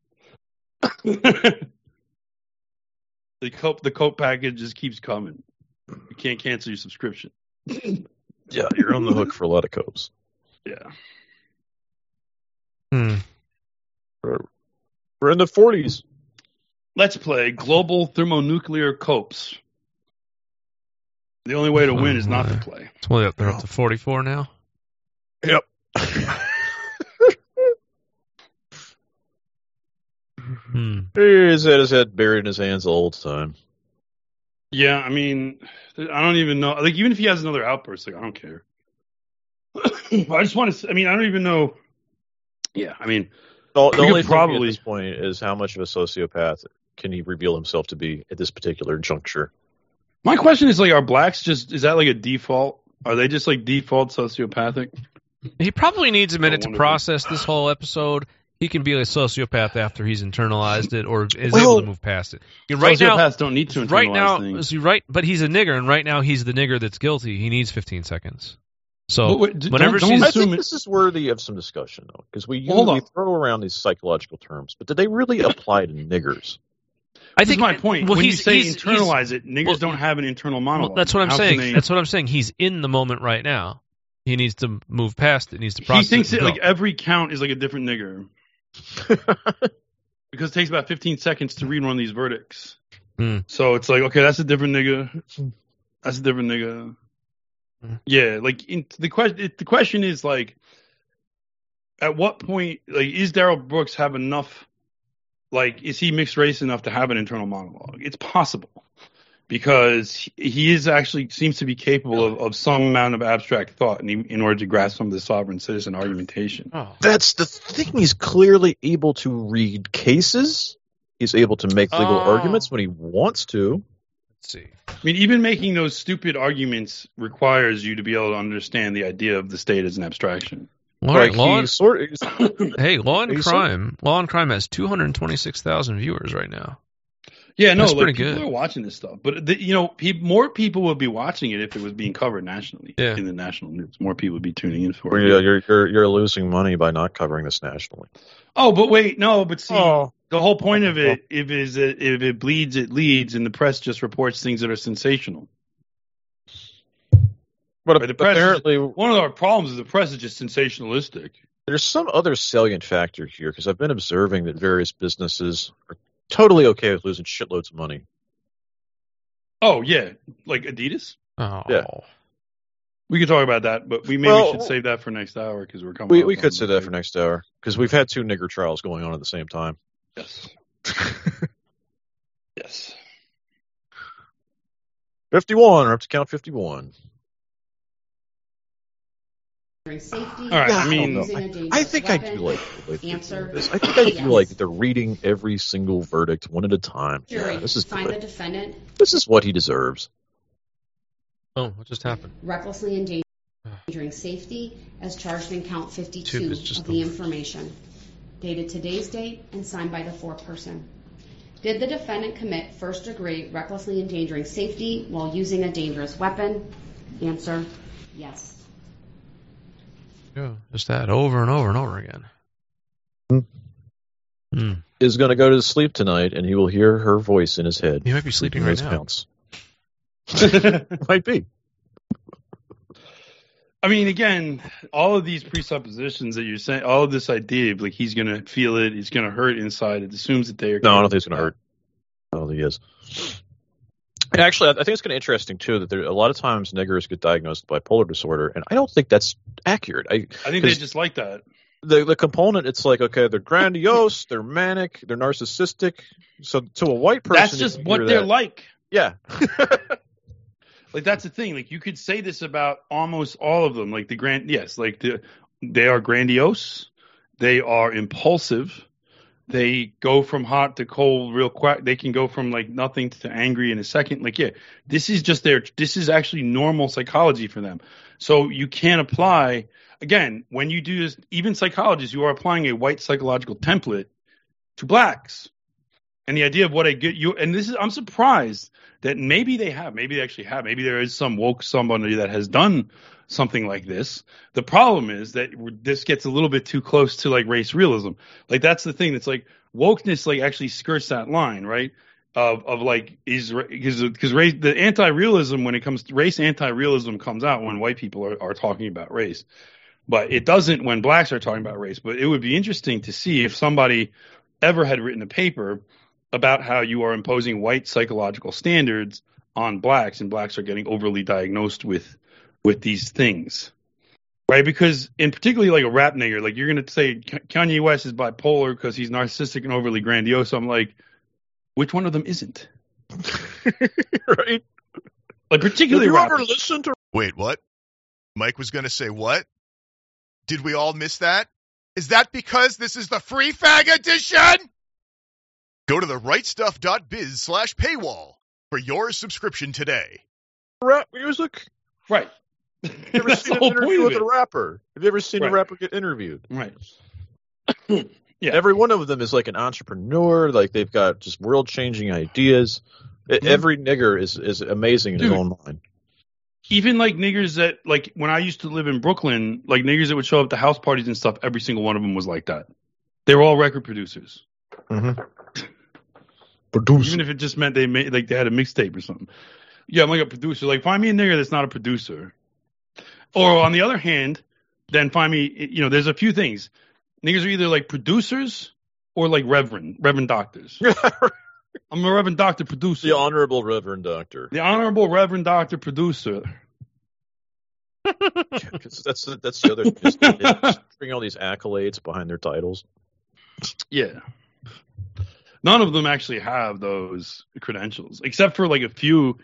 the cope the cope package just keeps coming. You can't cancel your subscription. yeah, you're on the hook for a lot of copes. Yeah. Hmm. We're, we're in the 40s. Let's play global thermonuclear copes. The only way to win is not to play. It's only up, they're up to 44 now. Yep. [LAUGHS] Hmm. He's had his head buried in his hands the whole time. Yeah, I mean, I don't even know. Like, even if he has another outburst, like, I don't care. [COUGHS] I just want to. I mean, I don't even know. Yeah, I mean, The, the only could thing at probably. this point is how much of a sociopath can he reveal himself to be at this particular juncture. My question is like, are blacks just? Is that like a default? Are they just like default sociopathic? He probably needs a minute to process this whole episode. He can be a sociopath after he's internalized it or is Well, able to move past it. Yeah, Right now, don't need to right now, things. see, right, but he's a nigger, and right now he's the nigger that's guilty. He needs 15 seconds. So But wait, d- whenever don't- don't I think assume it- this is worthy of some discussion, though, because we, Hold we throw around these psychological terms, but did they really apply to niggers? I This is think my point. Well, when you he's- say he's- internalize it, niggers well, don't have an internal monologue. Well, that's what I'm How saying. they- That's what I'm saying. He's in the moment right now. He needs to move past it. Needs to process. he thinks it. it, like every count is like a different nigger [LAUGHS] because it takes about 15 seconds to read one of these verdicts. Hmm. So it's like, okay, that's a different nigger. That's a different nigga. Hmm. Yeah, like in, the question. The question is like, at what point, like, is Darrell Brooks have enough? Like, is he mixed race enough to have an internal monologue? It's possible because he- he is actually seems to be capable of, of some amount of abstract thought in, in order to grasp some of the sovereign citizen argumentation. Oh. That's the thing. He's clearly able to read cases. He's able to make legal Oh. arguments when he wants to. Let's see. I mean, even making those stupid arguments requires you to be able to understand the idea of the state as an abstraction. All right, like law and, sort of, [COUGHS] hey, Law and He's so- Crime. Law and Crime has 226,000 viewers right now. Yeah, no, That's like pretty people good. are watching this stuff, but the, you know, pe- more people would be watching it if it was being covered nationally Yeah. in the national news. More people would be tuning in for Well, it. yeah, you're, you're you're losing money by not covering this nationally. Oh, but wait, no, but see, Oh. The whole point of it, if is that if it bleeds, it leads, and the press just reports things that are sensational. But Right, the press is- apparently, One of our problems is the press is just sensationalistic. there's some other salient factor here because I've been observing that various businesses are totally okay with losing shitloads of money. Oh yeah, like Adidas. Oh. Yeah. We could talk about that, but we maybe Well, should save that for next hour because we're coming. We we could say the- that for next hour because we've had two nigger trials going on at the same time. Yes. [LAUGHS] yes. Fifty-one, or up to count fifty-one. Safety. All right, I mean- using a I dangerous think I weapon. do like the Answer. this. I think I Yes. feel like they're reading every single verdict one at a time. Jury, Yeah, this is find the defendant This is what he deserves. Oh, what just happened? recklessly endangering safety as charged in count 52 Tube is just of the- the information, dated today's date and signed by the foreperson. Did the defendant commit first degree recklessly endangering safety while using a dangerous weapon? Answer, yes. Yeah, Just that over and over and over again. Hmm. Is going to go to sleep tonight, and he will hear her voice in his head. He might be sleeping right now. [LAUGHS] Might be. I mean, again, all of these presuppositions that you're saying, all of this idea of like he's gonna feel it, he's gonna hurt inside, it assumes that they are. No, I don't think it's going to hurt. I don't think he is. And actually, I think it's kind of interesting too that there a lot of times niggers get diagnosed with bipolar disorder, and I don't think that's accurate. I, I think they just like that. the the component. It's like okay, they're grandiose, they're manic, they're narcissistic. So to a white person, That's just what they're that- like. Yeah, [LAUGHS] Like that's the thing. Like you could say this about almost all of them. Like the grand, yes, like the they are grandiose, they are impulsive, they go from hot to cold real quick. They can go from like nothing to angry in a second. Like yeah, this is just their. This is actually normal psychology for them. So you can't apply again when you do this. Even psychologists, you are applying a white psychological template to blacks. And the idea of what I get you, and this is, I'm surprised that maybe they have, maybe they actually have, maybe there is some woke somebody that has done something like this. The problem is that this gets a little bit too close to like race realism. Like that's the thing that's like wokeness, like actually skirts that line, right? Of of like is because because race the anti-realism when it comes to race anti-realism comes out when white people are, are talking about race, but it doesn't when blacks are talking about race. But it would be interesting to see if somebody ever had written a paper about how you are imposing white psychological standards on blacks and blacks are getting overly diagnosed with with these things right because in particularly like a rap nigger like you're going to say kanye west is bipolar because he's narcissistic and overly grandiose i'm like which one of them isn't [LAUGHS] right like particularly Have you rappers. ever listened to? Wait, what? Mike was going to say what? Did we all miss that? Is that because this is the free fag edition? Go to the rightstuff.biz slash paywall for your subscription today. rap music. right [LAUGHS] Have you [LAUGHS] ever seen an interview with of a rapper? Have you ever seen Right. a rapper get interviewed? right [COUGHS] Yeah. Every one of them is like an entrepreneur. Like they've got just world changing ideas. E- Every nigger is is amazing in his own mind. even like niggers that like when I used to live in Brooklyn, like niggers that would show up to house parties and stuff, every single one of them was like that. They were all record producers. Mm-hmm. [LAUGHS] Even if it just meant they made like they had a mixtape or something. Yeah, I'm like a producer. Like find me a nigga that's not a producer. Or on the other hand, then find me you know, there's a few things. Niggas are either like producers or like reverend, reverend doctors. [LAUGHS] I'm a reverend doctor producer. The honorable Reverend Doctor. The honorable reverend doctor producer. [LAUGHS] that's the- that's the other. Just, just bring all these accolades behind their titles. [LAUGHS] Yeah. None of them actually have those credentials, except for like a few.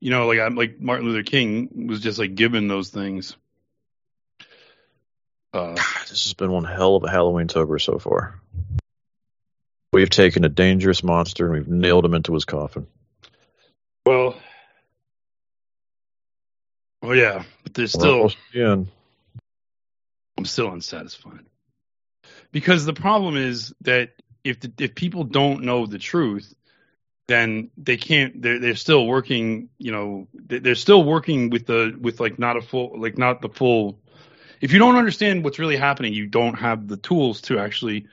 You know, like I'm like Martin Luther King was just like given those things. Uh, [SIGHS] This has been one hell of a Halloween tober so far. We've taken a dangerous monster and we've nailed him into his coffin. well, oh yeah, but there's still almost at the end. I'm still unsatisfied because the problem is that if the, if people don't know the truth, then they can't. They're they're still working. You know, they- they're still working with the with like not a full like not the full. If you don't understand what's really happening, you don't have the tools to actually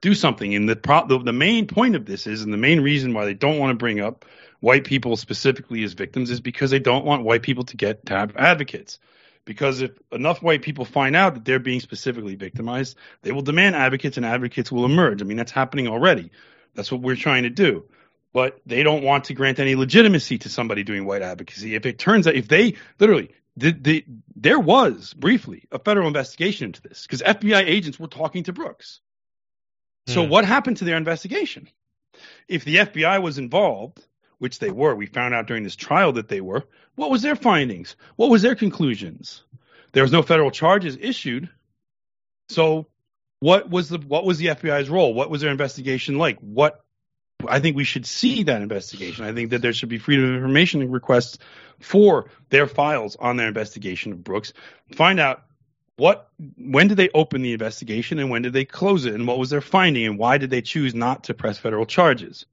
do something. And the pro- the, the main point of this is, and the main reason why they don't want to bring up white people specifically as victims is because they don't want white people to get to have advocates. Because if enough white people find out that they're being specifically victimized, they will demand advocates and advocates will emerge. I mean, that's happening already. That's what we're trying to do. But they don't want to grant any legitimacy to somebody doing white advocacy. If it turns out, if they literally, the, the, there was briefly a federal investigation into this because FBI agents were talking to Brooks. So Hmm. what happened to their investigation? If the FBI was involved, which they were, we found out during this trial that they were. What was their findings? What was their conclusions? There was no federal charges issued. So what was the what was the FBI's role? What was their investigation like? What I think we should see that investigation. I think that there should be freedom of information requests for their files on their investigation of Brooks. Find out what when did they open the investigation and when did they close it and what was their finding and why did they choose not to press federal charges?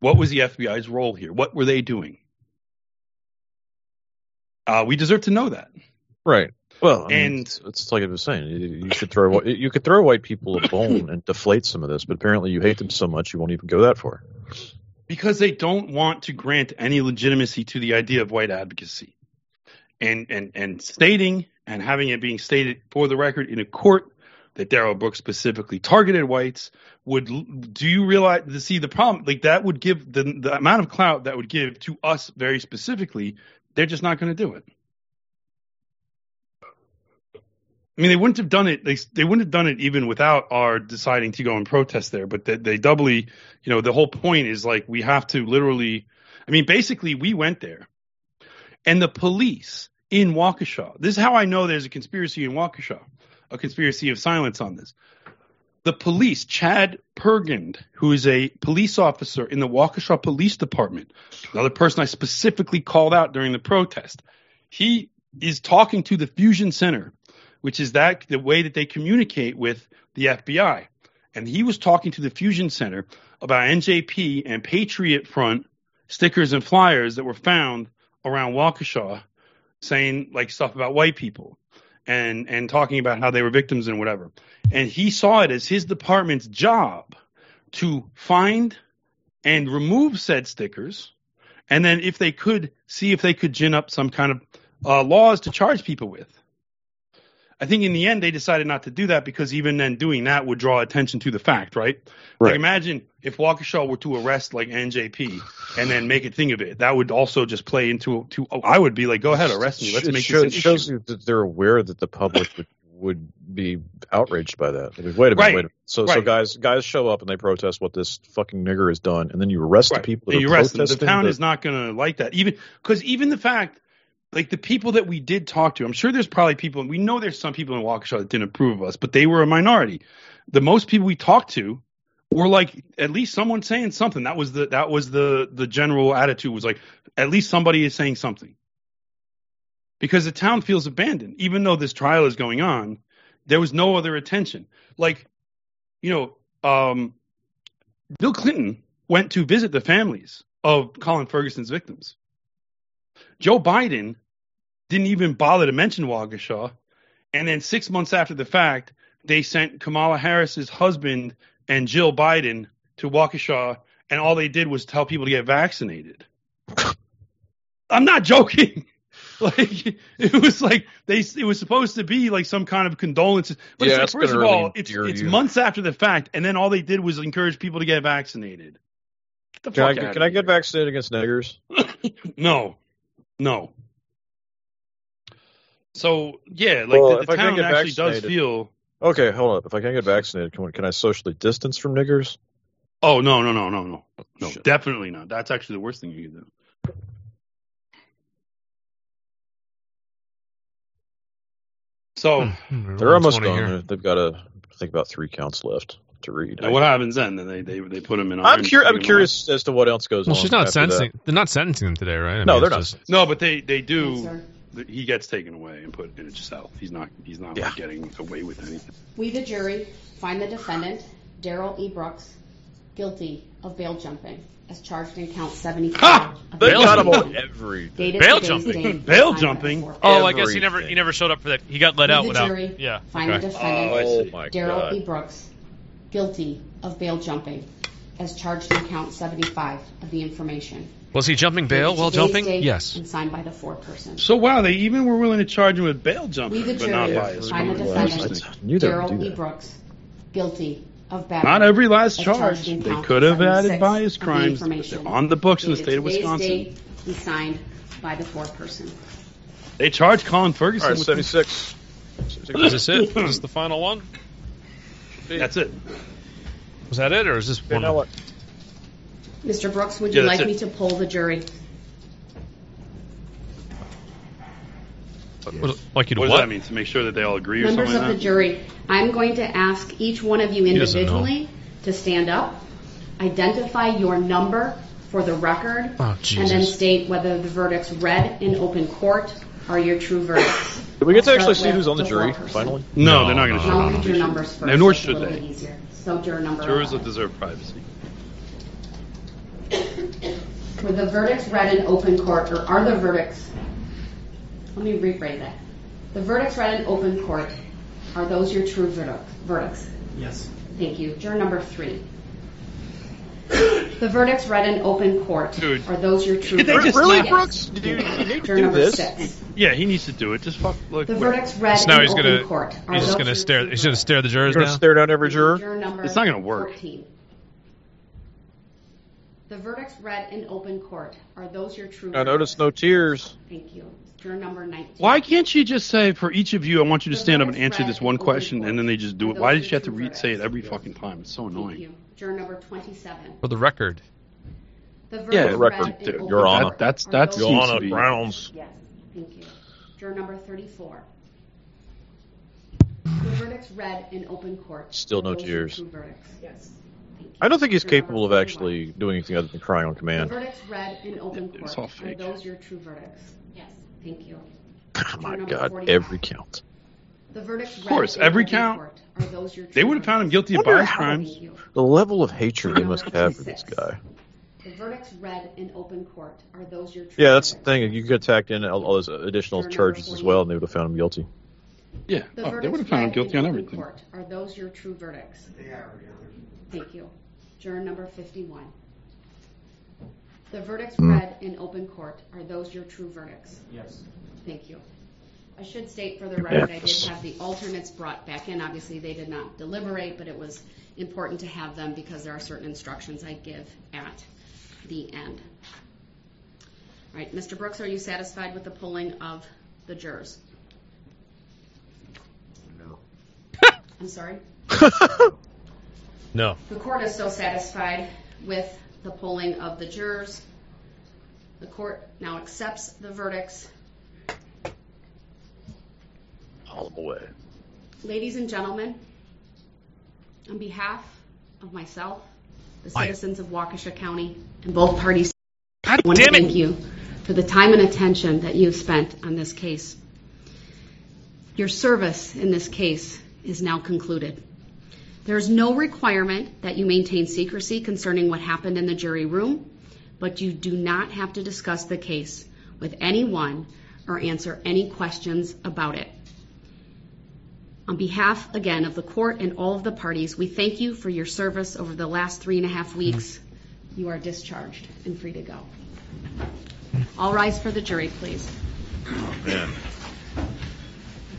What was the FBI's role here? What were they doing? Uh, we deserve to know that. Right. Well, I mean, And- it's, it's like I was saying. You, you should throw you could throw white people a bone and deflate some of this, but apparently you hate them so much you won't even go that far. because they don't want to grant any legitimacy to the idea of white advocacy and and and stating and having it being stated for the record in a court that Darrell Brooks specifically targeted whites would do you realize to see the problem like that would give the the amount of clout that would give to us very specifically they're just not going to do it I mean, they wouldn't have done it. They they wouldn't have done it even without our deciding to go and protest there. But they, they doubly, you know, the whole point is like we have to literally. I mean, basically, we went there, and the police in Waukesha. This is how I know there's a conspiracy in Waukesha, a conspiracy of silence on this. The police, Chad Pergand, who is a police officer in the Waukesha Police Department, another person I specifically called out during the protest. He is talking to the Fusion Center which is that the way that they communicate with the FBI. And he was talking to the Fusion Center about NJP and Patriot Front stickers and flyers that were found around Waukesha saying like stuff about white people and and talking about how they were victims and whatever. And he saw it as his department's job to find and remove said stickers and then if they could see if they could gin up some kind of uh, laws to charge people with. I think in the end they decided not to do that because even then doing that would draw attention to the fact, right? Right. Like imagine if Waukesha were to arrest like NJP and then make a thing of it. That would also just play into to. Oh, I would be like, go ahead, arrest me. Let's it make show- this it shows issue. you that they're aware that the public would, would be outraged by that. Like, wait a minute, Right. wait a minute. So, so guys, guys show up and they protest what this fucking nigger has done, and then you arrest Right. the people that And are you arrest them. The town the- is not going to like that. Even because even the fact, like the people that we did talk to, I'm sure there's probably people, we know there's some people in Waukesha that didn't approve of us, but they were a minority. The most people we talked to were like at least someone saying something. That was the that was the the general attitude was like at least somebody is saying something. Because the town feels abandoned, even though this trial is going on. There was no other attention. Like, you know, um, Bill Clinton went to visit the families of Colin Ferguson's victims. Joe Biden didn't even bother to mention Waukesha. And then six months after the fact, they sent Kamala Harris's husband and Jill Biden to Waukesha, and all they did was tell people to get vaccinated. [LAUGHS] I'm not joking. [LAUGHS] Like it was like they it was supposed to be like some kind of condolences. But Yeah, it's like, first of really all, it's it's you. months after the fact, and then all they did was encourage people to get vaccinated. Get the Can I, can I get vaccinated against niggers? [LAUGHS] No, no. So yeah, like Well, the, if the I can't town get actually does feel. Okay, hold up. If I can't get vaccinated, can, can I socially distance from niggers? Oh no no no no no no Shit. definitely not. That's actually the worst thing you can do. So [SIGHS] They're almost 120 done. here. They've got a, I think about three counts left to read. now what happens then? Then they they they put them in. I'm, iron, cur- I'm 'em curious as to what else goes on. Well, on. she's not sentencing. that. They're not sentencing them today, right? I No, mean, they're not. just- off. No, but they they do. Yes, he gets taken away and put in a cell. He's not he's not Yeah. getting away with anything. We, the jury, find the defendant, Darrell E. Brooks, guilty of bail jumping as charged in count 75. Ha! They Bail got them jumping. on everything. Bail jumping? Bail jumping? the four- Oh, I guess he never he never showed up for that. He got let We, out the without. jury, yeah. find okay. the defendant, Oh, I see. my Darrell. E. Brooks, guilty of bail jumping as charged in count 75 of the information. Was he jumping bail while jumping? date Yes. And signed by the foreperson. So wow, they even were willing to charge him with bail We, jumping, the but not jury, by a find the screw. defendant, Interesting. I knew they would Darrell do E. that. Brooks, guilty of battery. Not every last as charge. charged in They count could have added 76 bias of the crimes. but information. They're on the books in the Dated state of today's Wisconsin. date and signed by the foreperson. They charged Colin Ferguson. right, with 76. Is this it? Is this the final one? That's it. Was that it, or is this one? now what? Mr. Brooks, would Yeah, you that's like it. me to poll the jury? What- Like you to What does that mean? To make sure that they all agree or Members something of like the that? jury, I'm going to ask each one of you doesn't know. individually to stand up, identify your number for the record, Oh, and then Jesus. state whether the verdicts read in open court are your true verdicts. Did we get to I'll actually start see who's on the with jury, foreperson. finally? No, No, they're not going to And show I'll up. read your numbers first. And nor so it's should little they. easier. So juror number Jurors 11. deserve privacy. Were the verdicts read in open court, or are the verdicts, let me rephrase that. The verdicts read in open court, are those your true verdict- verdicts? Yes. Thank you. Juror number three. The verdicts read in open court, Dude. are those your true Did they verdicts? just Really, Yes. Brooks? Do you- you need to Juror do number this? six. Yeah, he needs to do it. Just fuck. Look. The wait. verdicts read So now in he's open gonna court, are he's just gonna your stare true he's gonna stare the jurors You're gonna down. stare down every juror. Juror number It's not gonna work. 14. The verdicts read in open court, are those your true I verdicts? notice no tears. Thank you. Juror number 19. Why can't she just say for each of you, I want you to The stand up and answer this one question, court. and then they just do it? Why did does she have to re- say it every fucking time? It's so Thank annoying. you. Juror number 27. For the record. The Yeah, verdicts record, read in Your Honor. That, that's are that those your Honor, be. grounds. Yes, thank you. Juror number 34. The verdicts read in open court. Still no those tears. true verdicts? Yes. Thank you. I don't think he's capable of actually doing anything other than crying on command. The command. verdicts read in open It's court. all Are those your true verdicts? Yes. Thank you. Oh [LAUGHS] my God, 45. every count. The verdicts Of course, every count. Are those your They would have found him guilty of Wonder bias crimes. The level of hatred they must have for this guy. The verdicts read in open court. Are those your true Yeah, that's the verdicts? thing. You get tacked in all, all those additional Juror charges as well, and they would have found him guilty. Yeah, The oh, they would have found him guilty on everything. Court. Are those your true verdicts? They are. Thank you. Juror number 51. The verdicts Hmm. read in open court. Are those your true verdicts? Yes. Thank you. I should state for the record, I did have the alternates brought back in. Obviously, they did not deliberate, but it was important to have them because there are certain instructions I give at the end. All right, Mr. Brooks, are you satisfied with the polling of the jurors? No. [LAUGHS] I'm sorry? [LAUGHS] No. The court is so satisfied with the polling of the jurors. The court now accepts the verdicts. All the way. Ladies and gentlemen, on behalf of myself, the Aye. citizens of Waukesha County, and both parties, God I want to it. thank you for the time and attention that you've spent on this case. Your service in this case is now concluded. There is no requirement that you maintain secrecy concerning what happened in the jury room, but you do not have to discuss the case with anyone or answer any questions about it. On behalf, again, of the court and all of the parties, we thank you for your service over the last three and a half weeks. You are discharged and free to go. All rise for the jury, please. Oh, man.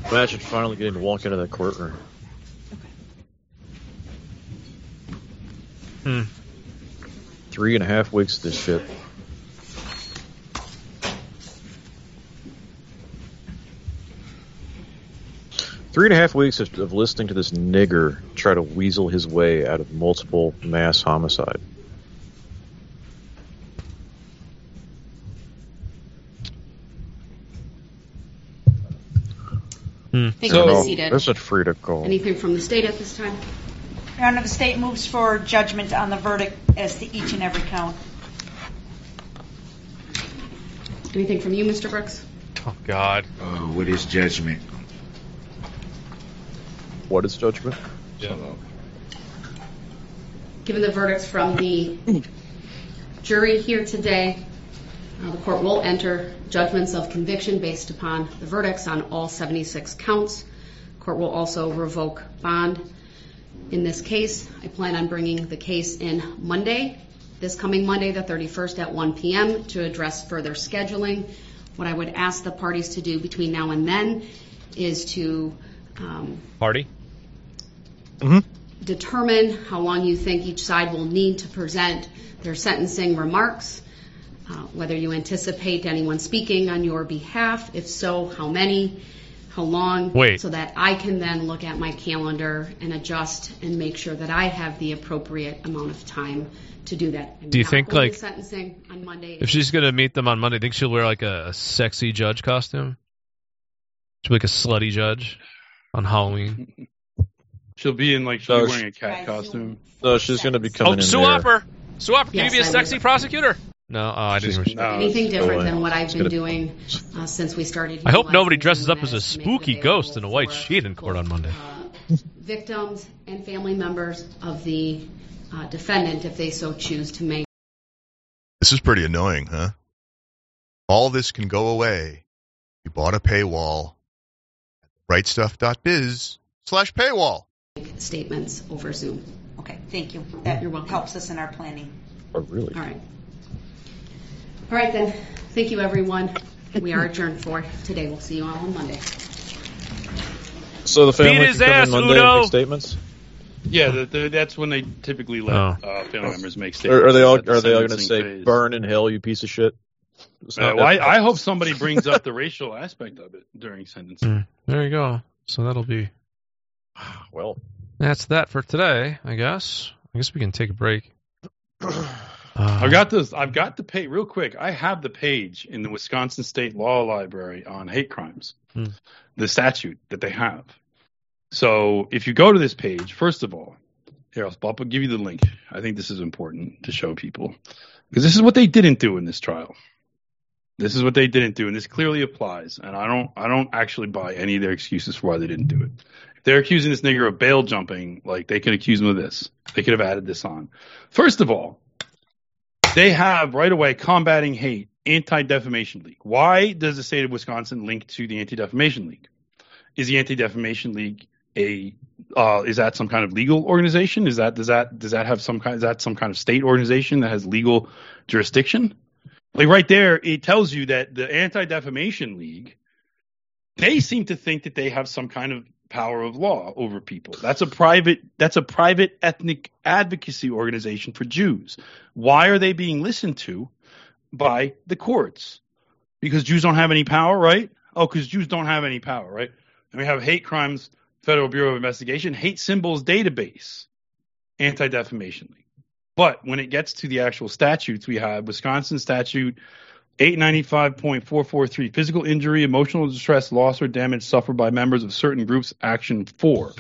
Imagine finally getting to walk into that courtroom. Hmm. Three and a half weeks of this shit. Three and a half weeks of, of listening to this nigger try to weasel his way out of multiple mass homicide. Hmm. Thank you. So- seated. This is free to go. Anything from the state at this time? Your Honor, the state moves for judgment on the verdict as to each and every count. Anything from you, Mr. Brooks? Oh God. Oh, what is judgment? What is judgment? Yeah. Given the verdicts from the jury here today, uh, the court will enter judgments of conviction based upon the verdicts on all 76 counts. Court will also revoke bond. In this case, I plan on bringing the case in Monday, this coming Monday, the 31st at 1 p.m. to address further scheduling. What I would ask the parties to do between now and then is to um, Party. Determine how long you think each side will need to present their sentencing remarks, uh, whether you anticipate anyone speaking on your behalf, if so, how many, how long, Wait. so that I can then look at my calendar and adjust and make sure that I have the appropriate amount of time to do that. I'm Do you think, like, sentencing on Monday? If she's gonna meet them on Monday, think she'll wear like a, a sexy judge costume? She'll be like a slutty judge on Halloween. [LAUGHS] She'll be in like she'll No, be wearing a cat costume. No, she's going to be coming Oh, in Sue there. Opper. Sue Opper, can Yes, you be a I sexy will. prosecutor? No, oh, I didn't. She's- hear she- No, Anything different than what I've been gonna- doing [LAUGHS] uh, since we started. I hope nobody dresses up as a to make it spooky ghost in a white sheet in court on Monday. uh, [LAUGHS] victims and family members of the uh, defendant if they so choose to make. This is pretty annoying, huh? All this can go away. You bought a paywall rightstuff.biz slash paywall. Statements over Zoom. Okay, thank you. That You're welcome. helps us in our planning. Oh, really? All right. All right then. Thank you, everyone. We are adjourned for today. We'll see you all on Monday. So the family Beat can his come ass, in Monday Udo. and make statements. Yeah, the, the, that's when they typically let Oh. uh, family members make statements. Or are they all at the are they all going to sentencing say phase. "burn in hell, you piece of shit"? It's Uh, not well, I, I hope somebody brings up the racial aspect of it during sentencing. Mm, there you go. So that'll be [SIGHS] well. that's that for today, I guess. I guess we can take a break. Uh, [CLEARS THROAT] I've got this. I've got the page real quick. I have the page in the Wisconsin State Law Library on hate crimes, Hmm. the statute that they have. So if you go to this page, first of all, here I'll, I'll give you the link. I think this is important to show people because this is what they didn't do in this trial. This is what they didn't do, and this clearly applies. And I don't, I don't actually buy any of their excuses for why they didn't do it. They're accusing this nigger of bail jumping, like they could accuse him of this. They could have added this on. First of all, they have right away combating hate, Anti Defamation League. Why does the state of Wisconsin link to the Anti Defamation League? Is the Anti Defamation League a uh, is that some kind of legal organization? Is that does that does that have some kind is that some kind of state organization that has legal jurisdiction? Like right there, it tells you that the Anti Defamation League they seem to think that they have some kind of power of law over people. That's a private that's a private ethnic advocacy organization for Jews. Why are they being listened to by the courts? Because Jews don't have any power, right? Oh, because Jews don't have any power, right? And we have hate crimes, Federal Bureau of Investigation, hate symbols database, Anti Defamation League. But when it gets to the actual statutes, we have Wisconsin statute 895.443 physical injury, emotional distress, loss, or damage suffered by members of certain groups. Action 4.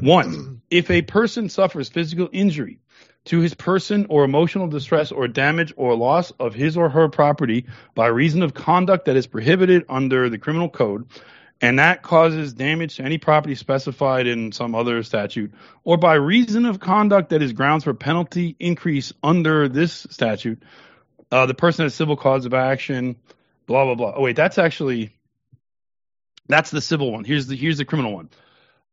1. If a person suffers physical injury to his person or emotional distress or damage or loss of his or her property by reason of conduct that is prohibited under the criminal code, and that causes damage to any property specified in some other statute, or by reason of conduct that is grounds for penalty increase under this statute, uh, the person has civil cause of action, blah blah blah. Oh wait, that's actually that's the civil one. Here's the here's the criminal one.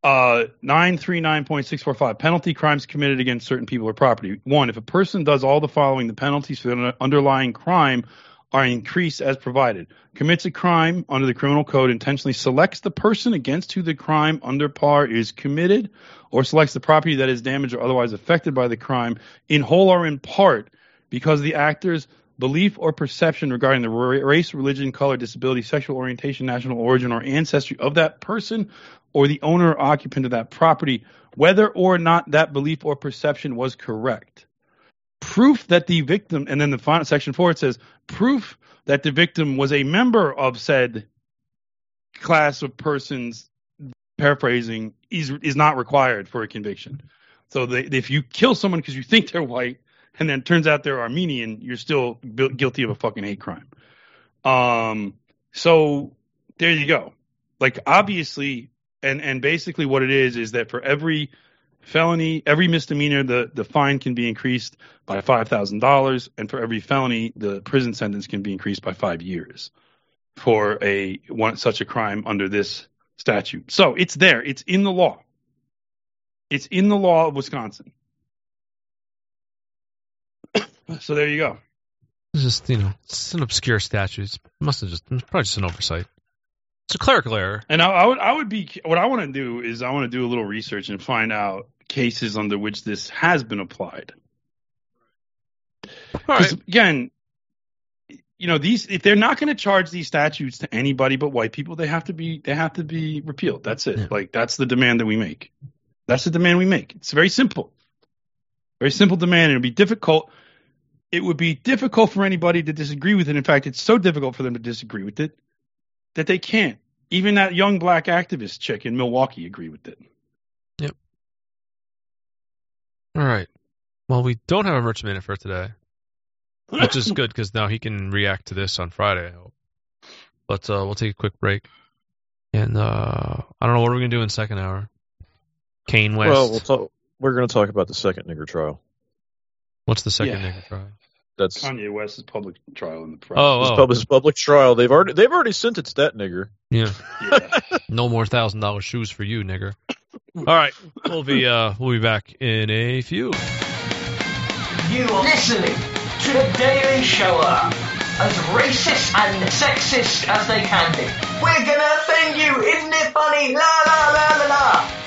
Uh, nine three nine point six four five penalty crimes committed against certain people or property. One, if a person does all the following, the penalties for the underlying crime are increased as provided. Commits a crime under the criminal code, intentionally selects the person against who the crime under par is committed, or selects the property that is damaged or otherwise affected by the crime in whole or in part because the actor's belief or perception regarding the race, religion, color, disability, sexual orientation, national origin, or ancestry of that person or the owner or occupant of that property, whether or not that belief or perception was correct. Proof that the victim, and then the final section four it says proof that the victim was a member of said class of persons. Paraphrasing is is not required for a conviction. So they, if you kill someone because you think they're white, and then turns out they're Armenian, you're still gu- guilty of a fucking hate crime. Um, so there you go. Like obviously, and and basically what it is is that for every felony, every misdemeanor, the the fine can be increased by five thousand dollars, and for every felony, the prison sentence can be increased by five years for a one such a crime under this statute. So it's there. It's in the law. It's in the law of Wisconsin. So there you go. It's just you know, it's an obscure statute. It must have just it's probably just an oversight. It's a clerical error. And I, I would, I would be, what I want to do is I want to do a little research and find out cases under which this has been applied. Because again, you know, these if they're not going to charge these statutes to anybody but white people, they have to be, they have to be repealed. That's it. Like that's the demand that we make. That's the demand we make. It's very simple. Very simple demand. It'll be difficult. It would be difficult for anybody to disagree with it. In fact, it's so difficult for them to disagree with it that they can't. Even that young black activist chick in Milwaukee agreed with it. Yep. All right. Well, we don't have a merch minute for today, which is [LAUGHS] good because now he can react to this on Friday. I hope. But uh, we'll take a quick break, and uh, I don't know what we're gonna do in second hour. Kanye West. Well, we'll talk, we're going to talk about the second nigger trial. What's the second Yeah. nigger trial? That's Kanye West's public trial in the press. Oh, his, oh. pub- his public trial. They've already they've already sentenced that nigger. Yeah. [LAUGHS] no more thousand dollar shoes for you, nigger. All right, we'll be uh we'll be back in a few. You are listening to the Daily Shoah. As racist and sexist as they can be. We're gonna offend you, isn't it funny? La la la la la.